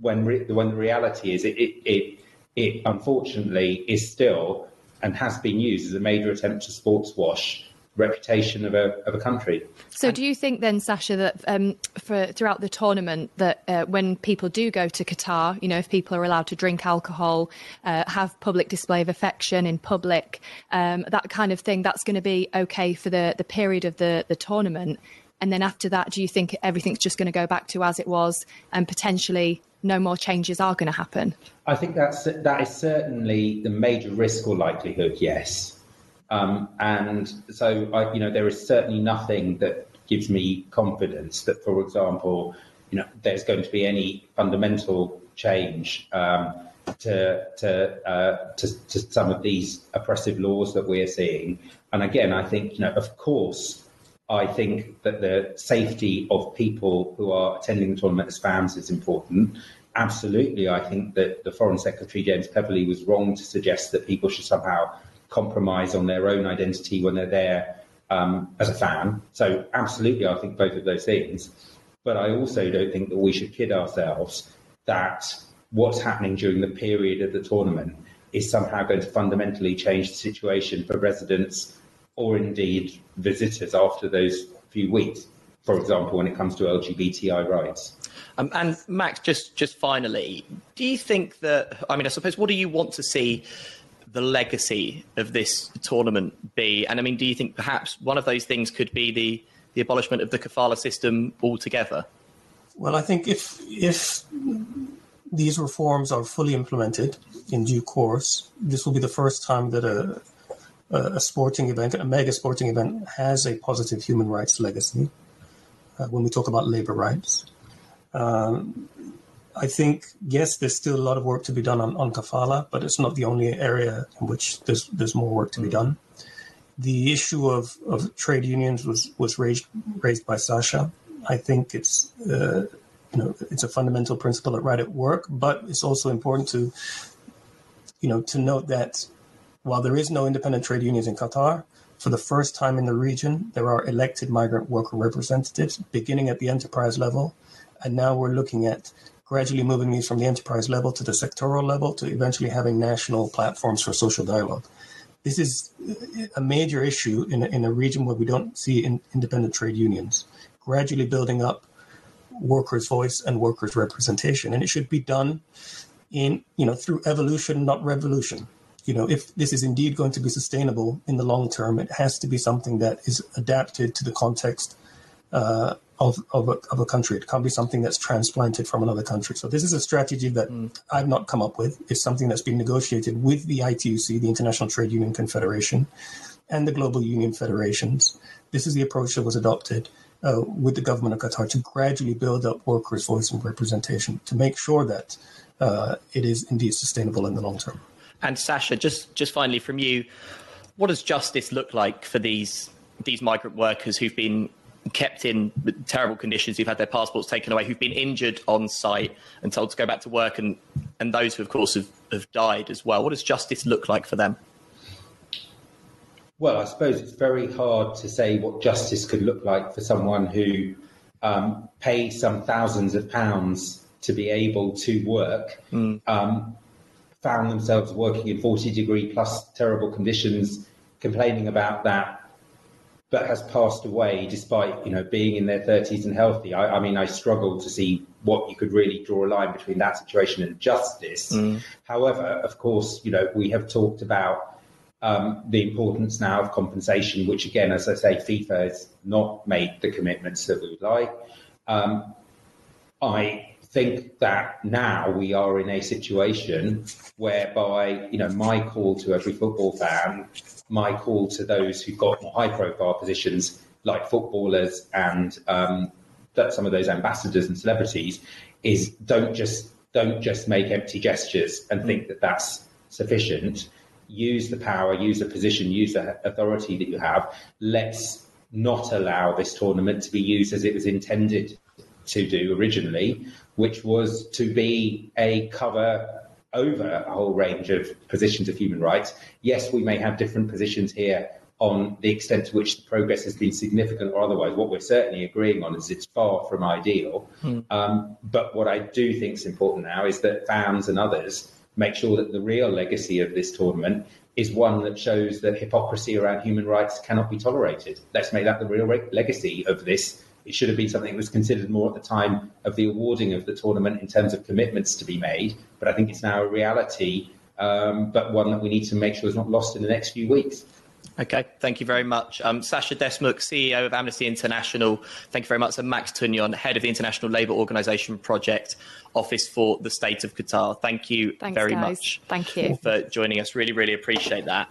when re- when the reality is, it, it, it it unfortunately is still and has been used as a major attempt to sports wash reputation of a of a country. So, do you think then, Sacha, that um, for throughout the tournament, that uh, when people do go to Qatar, you know, if people are allowed to drink alcohol, uh, have public display of affection in public, um, that kind of thing, that's going to be okay for the the period of the the tournament. And then after that, do you think everything's just going to go back to as it was, and potentially no more changes are going to happen? I think that's that is certainly the major risk or likelihood. Yes. Um, and so, I, you know, there is certainly nothing that gives me confidence that, for example, you know, there's going to be any fundamental change um, to to, uh, to, to some of these oppressive laws that we're seeing. And again, I think, you know, of course, I think that the safety of people who are attending the tournament as fans is important. Absolutely, I think that the Foreign Secretary James Cleverly was wrong to suggest that people should somehow compromise on their own identity when they're there um, as a fan. So, absolutely, I think both of those things. But I also don't think that we should kid ourselves that what's happening during the period of the tournament is somehow going to fundamentally change the situation for residents or indeed visitors after those few weeks. For example, when it comes to LGBTI rights. Um, and Max, just just finally, do you think that? I mean, I suppose, what do you want to see the legacy of this tournament be? And I mean, do you think perhaps one of those things could be the, the abolishment of the kafala system altogether? Well, I think if if these reforms are fully implemented in due course, this will be the first time that a a sporting event, a mega sporting event, has a positive human rights legacy. Uh, when we talk about labor rights, um, I think yes, there's still a lot of work to be done on, on kafala, but it's not the only area in which there's there's more work to be done. The issue of, of trade unions was was raised raised by Sacha. I think it's uh, you know it's a fundamental principle at right at work. But it's also important to you know to note that while there is no independent trade unions in Qatar, for the first time in the region, there are elected migrant worker representatives, beginning at the enterprise level, and now we're looking at gradually moving these from the enterprise level to the sectoral level to eventually having national platforms for social dialogue. This is a major issue in a, in a region where we don't see in, independent trade unions, gradually building up workers' voice and workers' representation, and it should be done in you know through evolution, not revolution. You know, if this is indeed going to be sustainable in the long term, it has to be something that is adapted to the context uh, of, of a, of, a, country. It can't be something that's transplanted from another country. So this is a strategy that mm. I've not come up with. It's something that's been negotiated with the ITUC, the International Trade Union Confederation, and the global union federations. This is the approach that was adopted uh, with the government of Qatar to gradually build up workers' voice and representation to make sure that uh, it is indeed sustainable in the long term. And Sacha, just just finally from you, what does justice look like for these these migrant workers who've been kept in terrible conditions, who've had their passports taken away, who've been injured on site and told to go back to work, and, and those who, of course, have, have died as well. What does justice look like for them? Well, I suppose it's very hard to say what justice could look like for someone who um, pays some thousands of pounds to be able to work, mm. um, found themselves working in 40 degree plus terrible conditions, complaining about that but has passed away despite you know being in their 30s and healthy. I, I, mean, I struggle to see what you could really draw a line between that situation and justice. Mm. However, of course, you know we have talked about um, the importance now of compensation, which again, as I say, FIFA has not made the commitments that we would like. Um, I think that now we are in a situation whereby, you know, my call to every football fan my call to those who've got more high profile positions like footballers and um, some of those ambassadors and celebrities is don't just don't just make empty gestures and think that that's sufficient. Use the power, use the position, use the authority that you have. Let's not allow this tournament to be used as it was intended to do originally, which was to be a cover over a whole range of positions of human rights. Yes, we may have different positions here on the extent to which the progress has been significant or otherwise. What we're certainly agreeing on is it's far from ideal. Hmm. Um, but what I do think is important now is that fans and others make sure that the real legacy of this tournament is one that shows that hypocrisy around human rights cannot be tolerated. Let's make that the real re- legacy of this it should have been something that was considered more at the time of the awarding of the tournament in terms of commitments to be made. But I think it's now a reality, um, but one that we need to make sure is not lost in the next few weeks. Okay, thank you very much. Um, Sacha Deshmukh, CEO of Amnesty International. Thank you very much. And Max Tuñón, head of the International Labour Organization Project Office for the State of Qatar. Thank you Thanks, very guys. much. Thank you for joining us. Really, really appreciate that.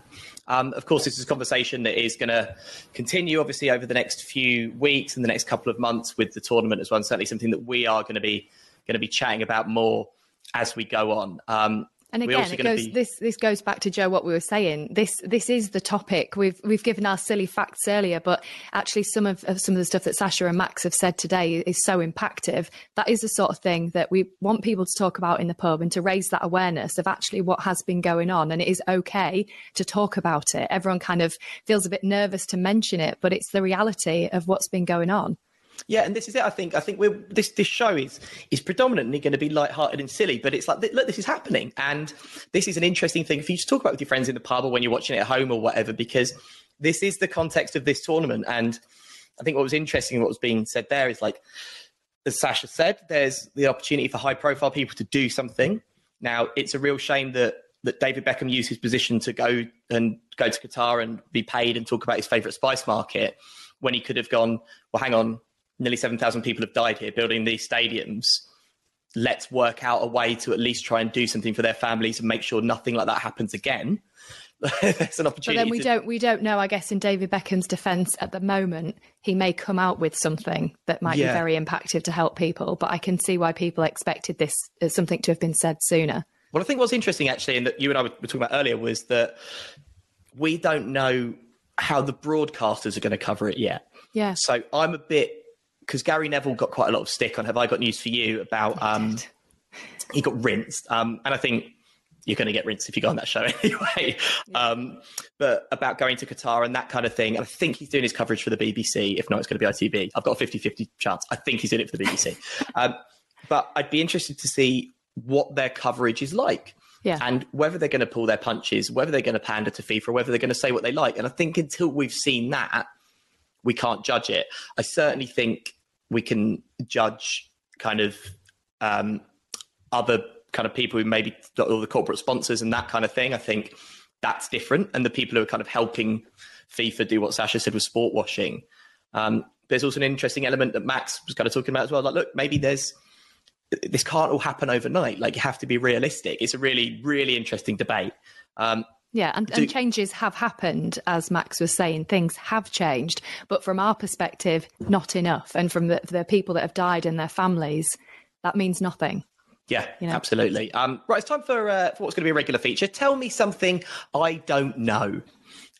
Um, of course, this is a conversation that is going to continue, obviously, over the next few weeks and the next couple of months with the tournament as well. And certainly something that we are going to be going to be chatting about more as we go on. Um, and again, it goes, be... this this goes back to Joe what we were saying. This this is the topic. We've we've given our silly facts earlier, but actually some of, of some of the stuff that Sacha and Max have said today is so impactful. That is the sort of thing that we want people to talk about in the pub and to raise that awareness of actually what has been going on. And it is okay to talk about it. Everyone kind of feels a bit nervous to mention it, but it's the reality of what's been going on. Yeah, and this is it. I think. I think we're this this show is is predominantly going to be light-hearted and silly, but it's like look, this is happening, and this is an interesting thing for you to talk about with your friends in the pub or when you're watching it at home or whatever, because this is the context of this tournament. And I think what was interesting, what was being said there, is like as Sacha said, there's the opportunity for high-profile people to do something. Now, it's a real shame that that David Beckham used his position to go and go to Qatar and be paid and talk about his favourite spice market when he could have gone. Well, hang on, nearly 7,000 people have died here building these stadiums. Let's work out a way to at least try and do something for their families and make sure nothing like that happens again. There's an opportunity. But then we to... don't we don't know. I guess in David Beckham's defence at the moment, he may come out with something that might yeah. be very impactful to help people. But I can see why people expected this as something to have been said sooner. Well, I think what's interesting actually, and that you and I were talking about earlier, was that we don't know how the broadcasters are going to cover it yet. Yeah. So I'm a bit because Gary Neville got quite a lot of stick on. Have I got news for you about? Um, he got rinsed, um, and I think you're going to get rinsed if you go on that show anyway. Yeah. Um, but about going to Qatar and that kind of thing. I think he's doing his coverage for the BBC. If not, it's going to be ITV. I've got a 50 50 chance. I think he's doing it for the BBC. um, but I'd be interested to see what their coverage is like. Yeah. And whether they're going to pull their punches, whether they're going to pander to FIFA, whether they're going to say what they like. And I think until we've seen that, we can't judge it. I certainly think we can judge kind of um, other kind of people who maybe all the corporate sponsors and that kind of thing. I think that's different. And the people who are kind of helping FIFA do what Sacha said with sport washing. Um, there's also an interesting element that Max was kind of talking about as well. Like, look, maybe there's this can't all happen overnight. Like, you have to be realistic. It's a really, really interesting debate. Um, yeah, and, and, changes have happened, as Max was saying. Things have changed, but from our perspective, not enough. And from the, the people that have died and their families, that means nothing. Yeah, you know? absolutely. Um, right, it's time for, uh, for what's going to be a regular feature. Tell me something I don't know.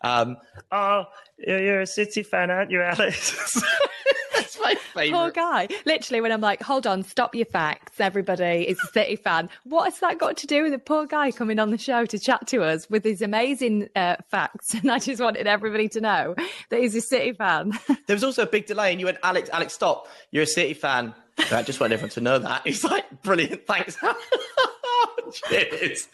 Um, oh, you're a City fan, aren't you, Alice? That's my favourite. Poor guy. Literally, when I'm like, hold on, stop your facts, everybody is a City fan. What has that got to do with a poor guy coming on the show to chat to us with his amazing uh, facts? And I just wanted everybody to know that he's a City fan. there was also a big delay, and you went, Alex, Alex, stop. You're a City fan. I just want everyone to know that. He's like, brilliant, thanks. Cheers.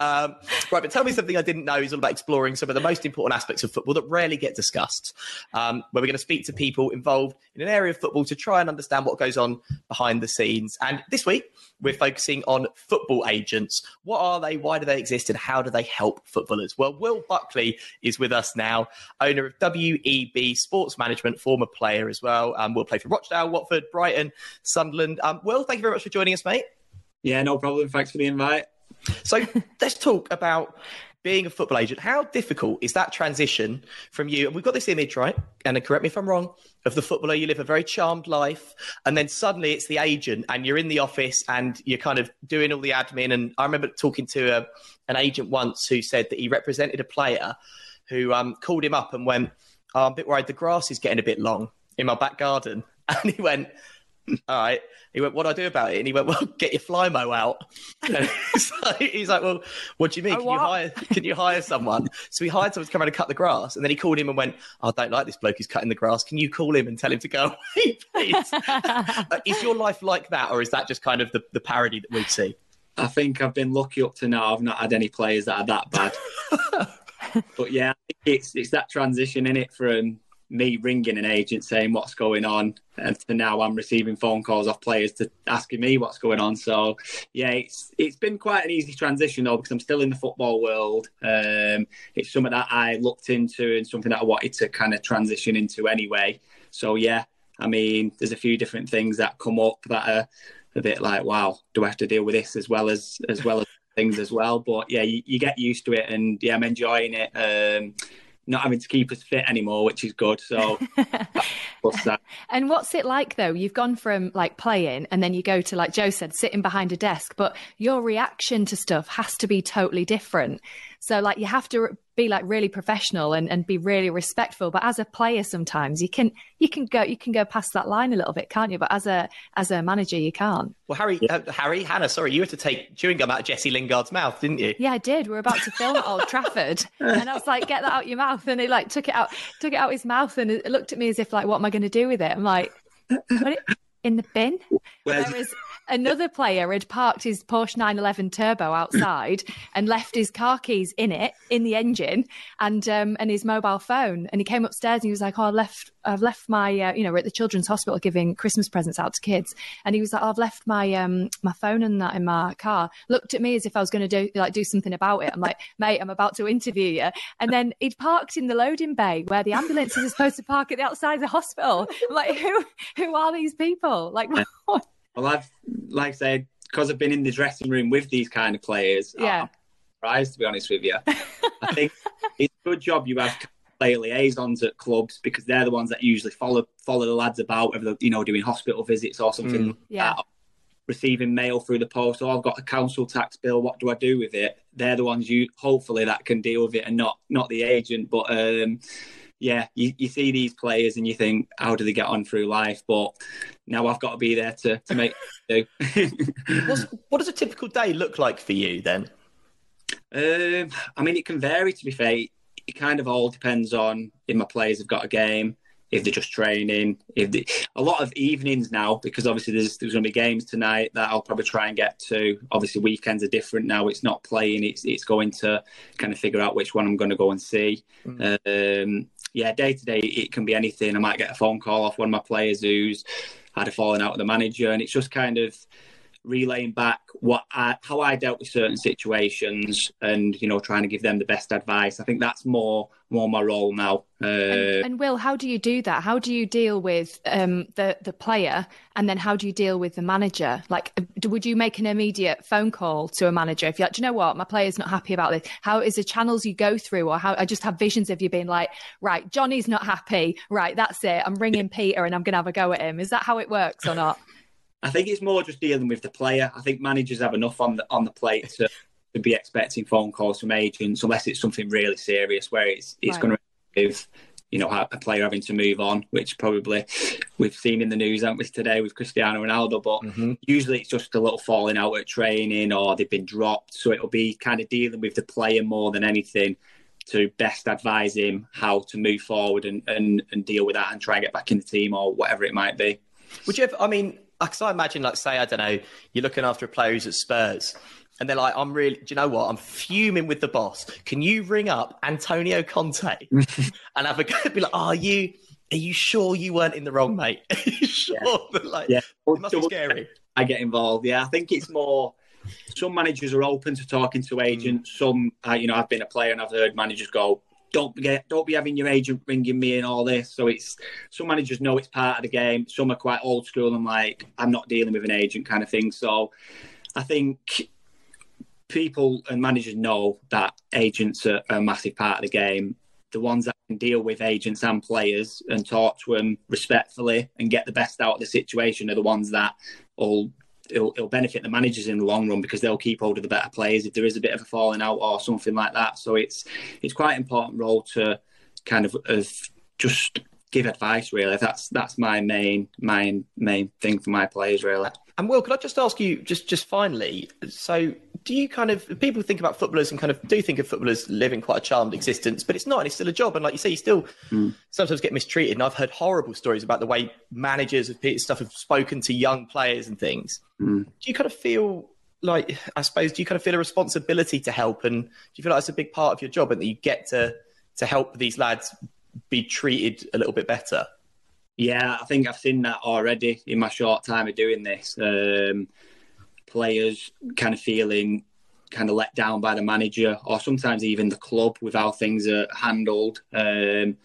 Um, right, but tell me something I didn't know is all about exploring some of the most important aspects of football that rarely get discussed. Um, where we're going to speak to people involved in an area of football to try and understand what goes on behind the scenes. And this week, we're focusing on football agents. What are they? Why do they exist? And how do they help footballers? Well, Will Buckley is with us now, owner of WEB Sports Management, former player as well. Um, will play for Rochdale, Watford, Brighton, Sunderland. Um, Will, thank you very much for joining us, mate. Yeah, no problem. Thanks for the invite. So let's talk about being a football agent. How difficult is that transition from you? And we've got this image, right? And correct me if I'm wrong, of the footballer. You live a very charmed life, and then suddenly it's the agent, and you're in the office, and you're kind of doing all the admin. And I remember talking to a, an agent once who said that he represented a player who um, called him up and went, oh, "I'm a bit worried the grass is getting a bit long in my back garden," and he went all right. He went, what do I do about it? And he went, well, get your Flymo out. he's, like, he's, like, well, what do you mean? Can you hire? Can you hire someone? So he hired someone to come around and cut the grass, and then he called him and went, oh, I don't like this bloke who's cutting the grass. Can you call him and tell him to go away, please? uh, is your life like that, or is that just kind of the, the parody that we see? I think I've been lucky up to now. I've not had any players that are that bad. but yeah, it's it's that transition in it from me ringing an agent saying what's going on, and to now I'm receiving phone calls off players to asking me what's going on. So yeah, it's it's been quite an easy transition though because I'm still in the football world. Um, it's something that I looked into and something that I wanted to kind of transition into anyway. So yeah, I mean, there's a few different things that come up that are a bit like, wow, do I have to deal with this as well as as well as things as well? But yeah, you, you get used to it, and yeah, I'm enjoying it. Um, not having to keep us fit anymore, which is good. So, what's that? And what's it like though? You've gone from like playing, and then you go to like Joe said, sitting behind a desk, but your reaction to stuff has to be totally different. So like you have to be like really professional and, and be really respectful. But as a player, sometimes you can you can go you can go past that line a little bit, can't you? But as a as a manager, you can't. Well, Harry, uh, Harry, Hannah, sorry, you had to take chewing gum out of Jesse Lingard's mouth, didn't you? Yeah, I did. We are about to film at Old Trafford, and I was like, "Get that out your mouth!" And he like took it out, took it out his mouth, and it looked at me as if like, "What am I going to do with it?" I'm like, "Put it in the bin." there was another player had parked his Porsche 911 Turbo outside and left his car keys in it, in the engine, and um, and his mobile phone. And he came upstairs and he was like, "Oh, I've left, I've left my, uh, you know, we're at the children's hospital giving Christmas presents out to kids." And he was like, oh, "I've left my um my phone and that in my car." Looked at me as if I was going to do like do something about it. I'm like, "Mate, I'm about to interview you." And then he'd parked in the loading bay where the ambulances are supposed to park at the outside of the hospital. I'm like, who who are these people? Like. What? Well, I've, like I said, because I've been in the dressing room with these kind of players, yeah. I'm surprised, to be honest with you. I think it's a good job you have player liaisons at clubs because they're the ones that usually follow follow the lads about, whether they're, you know, doing hospital visits or something mm. yeah. That, receiving mail through the post. Oh, I've got a council tax bill. What do I do with it? They're the ones you hopefully that can deal with it, and not not the agent. But um, yeah, you, you see these players and you think, how do they get on through life? But now I've got to be there to to make do. what does a typical day look like for you then? Um, I mean, it can vary. To be fair, it kind of all depends on if my players have got a game, if they're just training. If they, a lot of evenings now, because obviously there's there's going to be games tonight that I'll probably try and get to. Obviously, weekends are different now. It's not playing. It's it's going to kind of figure out which one I'm going to go and see. Mm. Um, yeah, day to day, it can be anything. I might get a phone call off one of my players who's had a falling out with the manager, and it's just kind of relaying back what I, how I dealt with certain situations and you know trying to give them the best advice. I think that's more more my role now. Uh, and, and, Will, how do you do that? How do you deal with um, the the player, and then how do you deal with the manager? Like, do, would you make an immediate phone call to a manager if you're like, do you know what, my player's not happy about this? How is the channels you go through, or how I just have visions of you being like, right, Johnny's not happy, right, that's it. I'm ringing Peter and I'm gonna have a go at him. Is that how it works or not? I think it's more just dealing with the player. I think managers have enough on the on the plate to, to be expecting phone calls from agents, unless it's something really serious where it's it's right. going to give you know a player having to move on, which probably we've seen in the news, haven't we, today with Cristiano Ronaldo? But mm-hmm. usually it's just a little falling out at training or they've been dropped, so it'll be kind of dealing with the player more than anything to best advise him how to move forward and, and, and deal with that and try and get back in the team or whatever it might be. Would you ever, I mean, because I imagine, like, say, I don't know, you're looking after a player who's at Spurs, and they're like, I'm really, do you know what? I'm fuming with the boss. Can you ring up Antonio Conte and have a go? Be like, are you, are you sure you weren't in the wrong, mate? Sure? Yeah. like, yeah. it must be scary. I get involved. Yeah, I think it's more. Some managers are open to talking to agents. Mm. Some, uh, you know, I've been a player and I've heard managers go, don't get don't be having your agent ringing me and all this. So it's some managers know it's part of the game. Some are quite old school and like I'm not dealing with an agent kind of thing. So I think people and managers know that agents are, are a massive part of the game. The ones that can deal with agents and players and talk to them respectfully and get the best out of the situation are the ones that will it'll, it'll, benefit the managers in the long run because they'll keep hold of the better players if there is a bit of a falling out or something like that. So it's it's quite an important role to kind of, of just give advice. Really, that's that's my main main main thing for my players. Really. And Will, could I just ask you just just finally? So do you kind of people think about footballers and kind of do think of footballers living quite a charmed existence, but it's not, and it's still a job. And like you say, you still mm. sometimes get mistreated. And I've heard horrible stories about the way managers of stuff have spoken to young players and things. Mm. Do you kind of feel like, I suppose, do you kind of feel a responsibility to help, and do you feel like it's a big part of your job, and that you get to to help these lads be treated a little bit better? Yeah, I think I've seen that already in my short time of doing this. Um, players kind of feeling kind of let down by the manager or sometimes even the club with how things are handled. Um,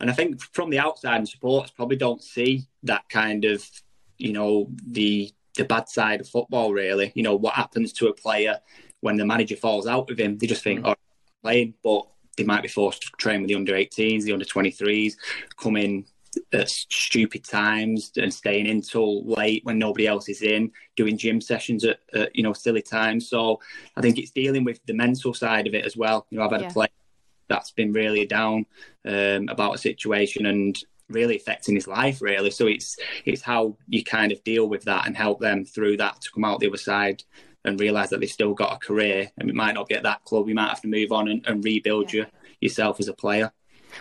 and I think from the outside, and supporters probably don't see that kind of, you know, the the bad side of football. Really, you know, what happens to a player when the manager falls out with him? They just think, mm-hmm. "Oh, playing," but they might be forced to train with the under 18s, the under 23s, come in at stupid times and staying in till late when nobody else is in, doing gym sessions at, at, you know silly times. So I think it's dealing with the mental side of it as well. You know, I've had yeah. a player that's been really down um, about a situation and really affecting his life really. So it's it's how you kind of deal with that and help them through that to come out the other side and realize that they've still got a career and it might not be at that club. You might have to move on and, and rebuild yeah. your, yourself as a player.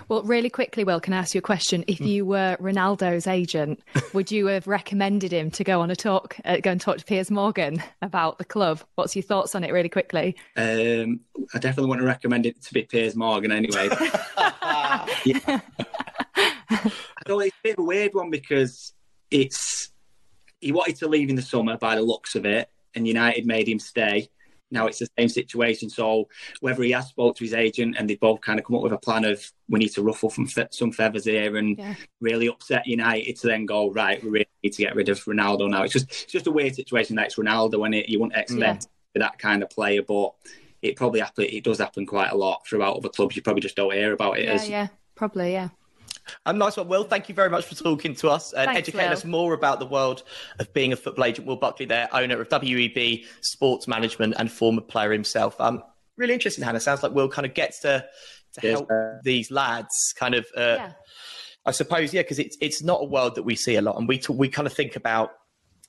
Well, really quickly, Will, can I ask you a question? If hmm. you were Ronaldo's agent, would you have recommended him to go on a talk, uh, go and talk to Piers Morgan about the club? What's your thoughts on it, really quickly? Um, I definitely want to recommend it to be Piers Morgan anyway. yeah. I know it's a bit of a weird one because it's he wanted to leave in the summer by the looks of it, and United made him stay now it's the same situation. So whether he has spoke to his agent and they both kind of come up with a plan of we need to ruffle some, fe- some feathers here and yeah. really upset United to then go right, we really need to get rid of Ronaldo now. It's just it's just a weird situation that it's Ronaldo and it you wouldn't expect yeah. that kind of player, but it probably happen, it does happen quite a lot throughout other clubs. You probably just don't hear about it. Yeah, as, yeah, probably, yeah. Um, nice one, Will. Thank you very much for talking to us and Thanks, educating Will. us more about the world of being a football agent. Will Buckley, there, owner of WEB Sports Management and former player himself. Um, really interesting, Hannah. Sounds like Will kind of gets to to help these lads kind of. Uh, yeah. I suppose, yeah, because it's it's not a world that we see a lot, and we talk, we kind of think about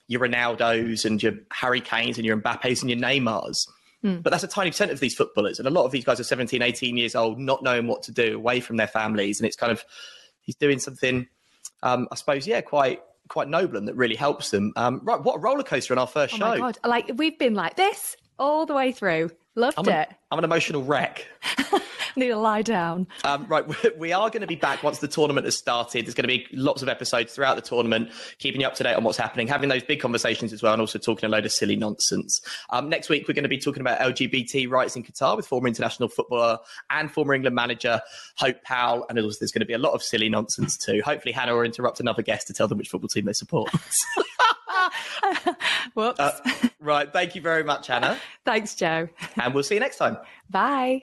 your Ronaldos and your Harry Kanes and your Mbappes and your Neymars. Mm. But that's a tiny percent of these footballers. And a lot of these guys are 17, 18 years old, not knowing what to do away from their families. And it's kind of, he's doing something, um, I suppose, yeah, quite quite noble and that really helps them. Um, right, what a roller coaster in our first oh show. God. Like, we've been like this all the way through. Loved I'm it. I'm an emotional wreck. Need to lie down. Um, right, we are going to be back once the tournament has started. There's going to be lots of episodes throughout the tournament, keeping you up to date on what's happening, having those big conversations as well, and also talking a load of silly nonsense. Um, next week, we're going to be talking about LGBT rights in Qatar with former international footballer and former England manager Hope Powell, and also there's going to be a lot of silly nonsense too. Hopefully, Hannah will interrupt another guest to tell them which football team they support. Whoops. Uh, right. Thank you very much, Hannah. Thanks, Joe. And we'll see you next time. Bye.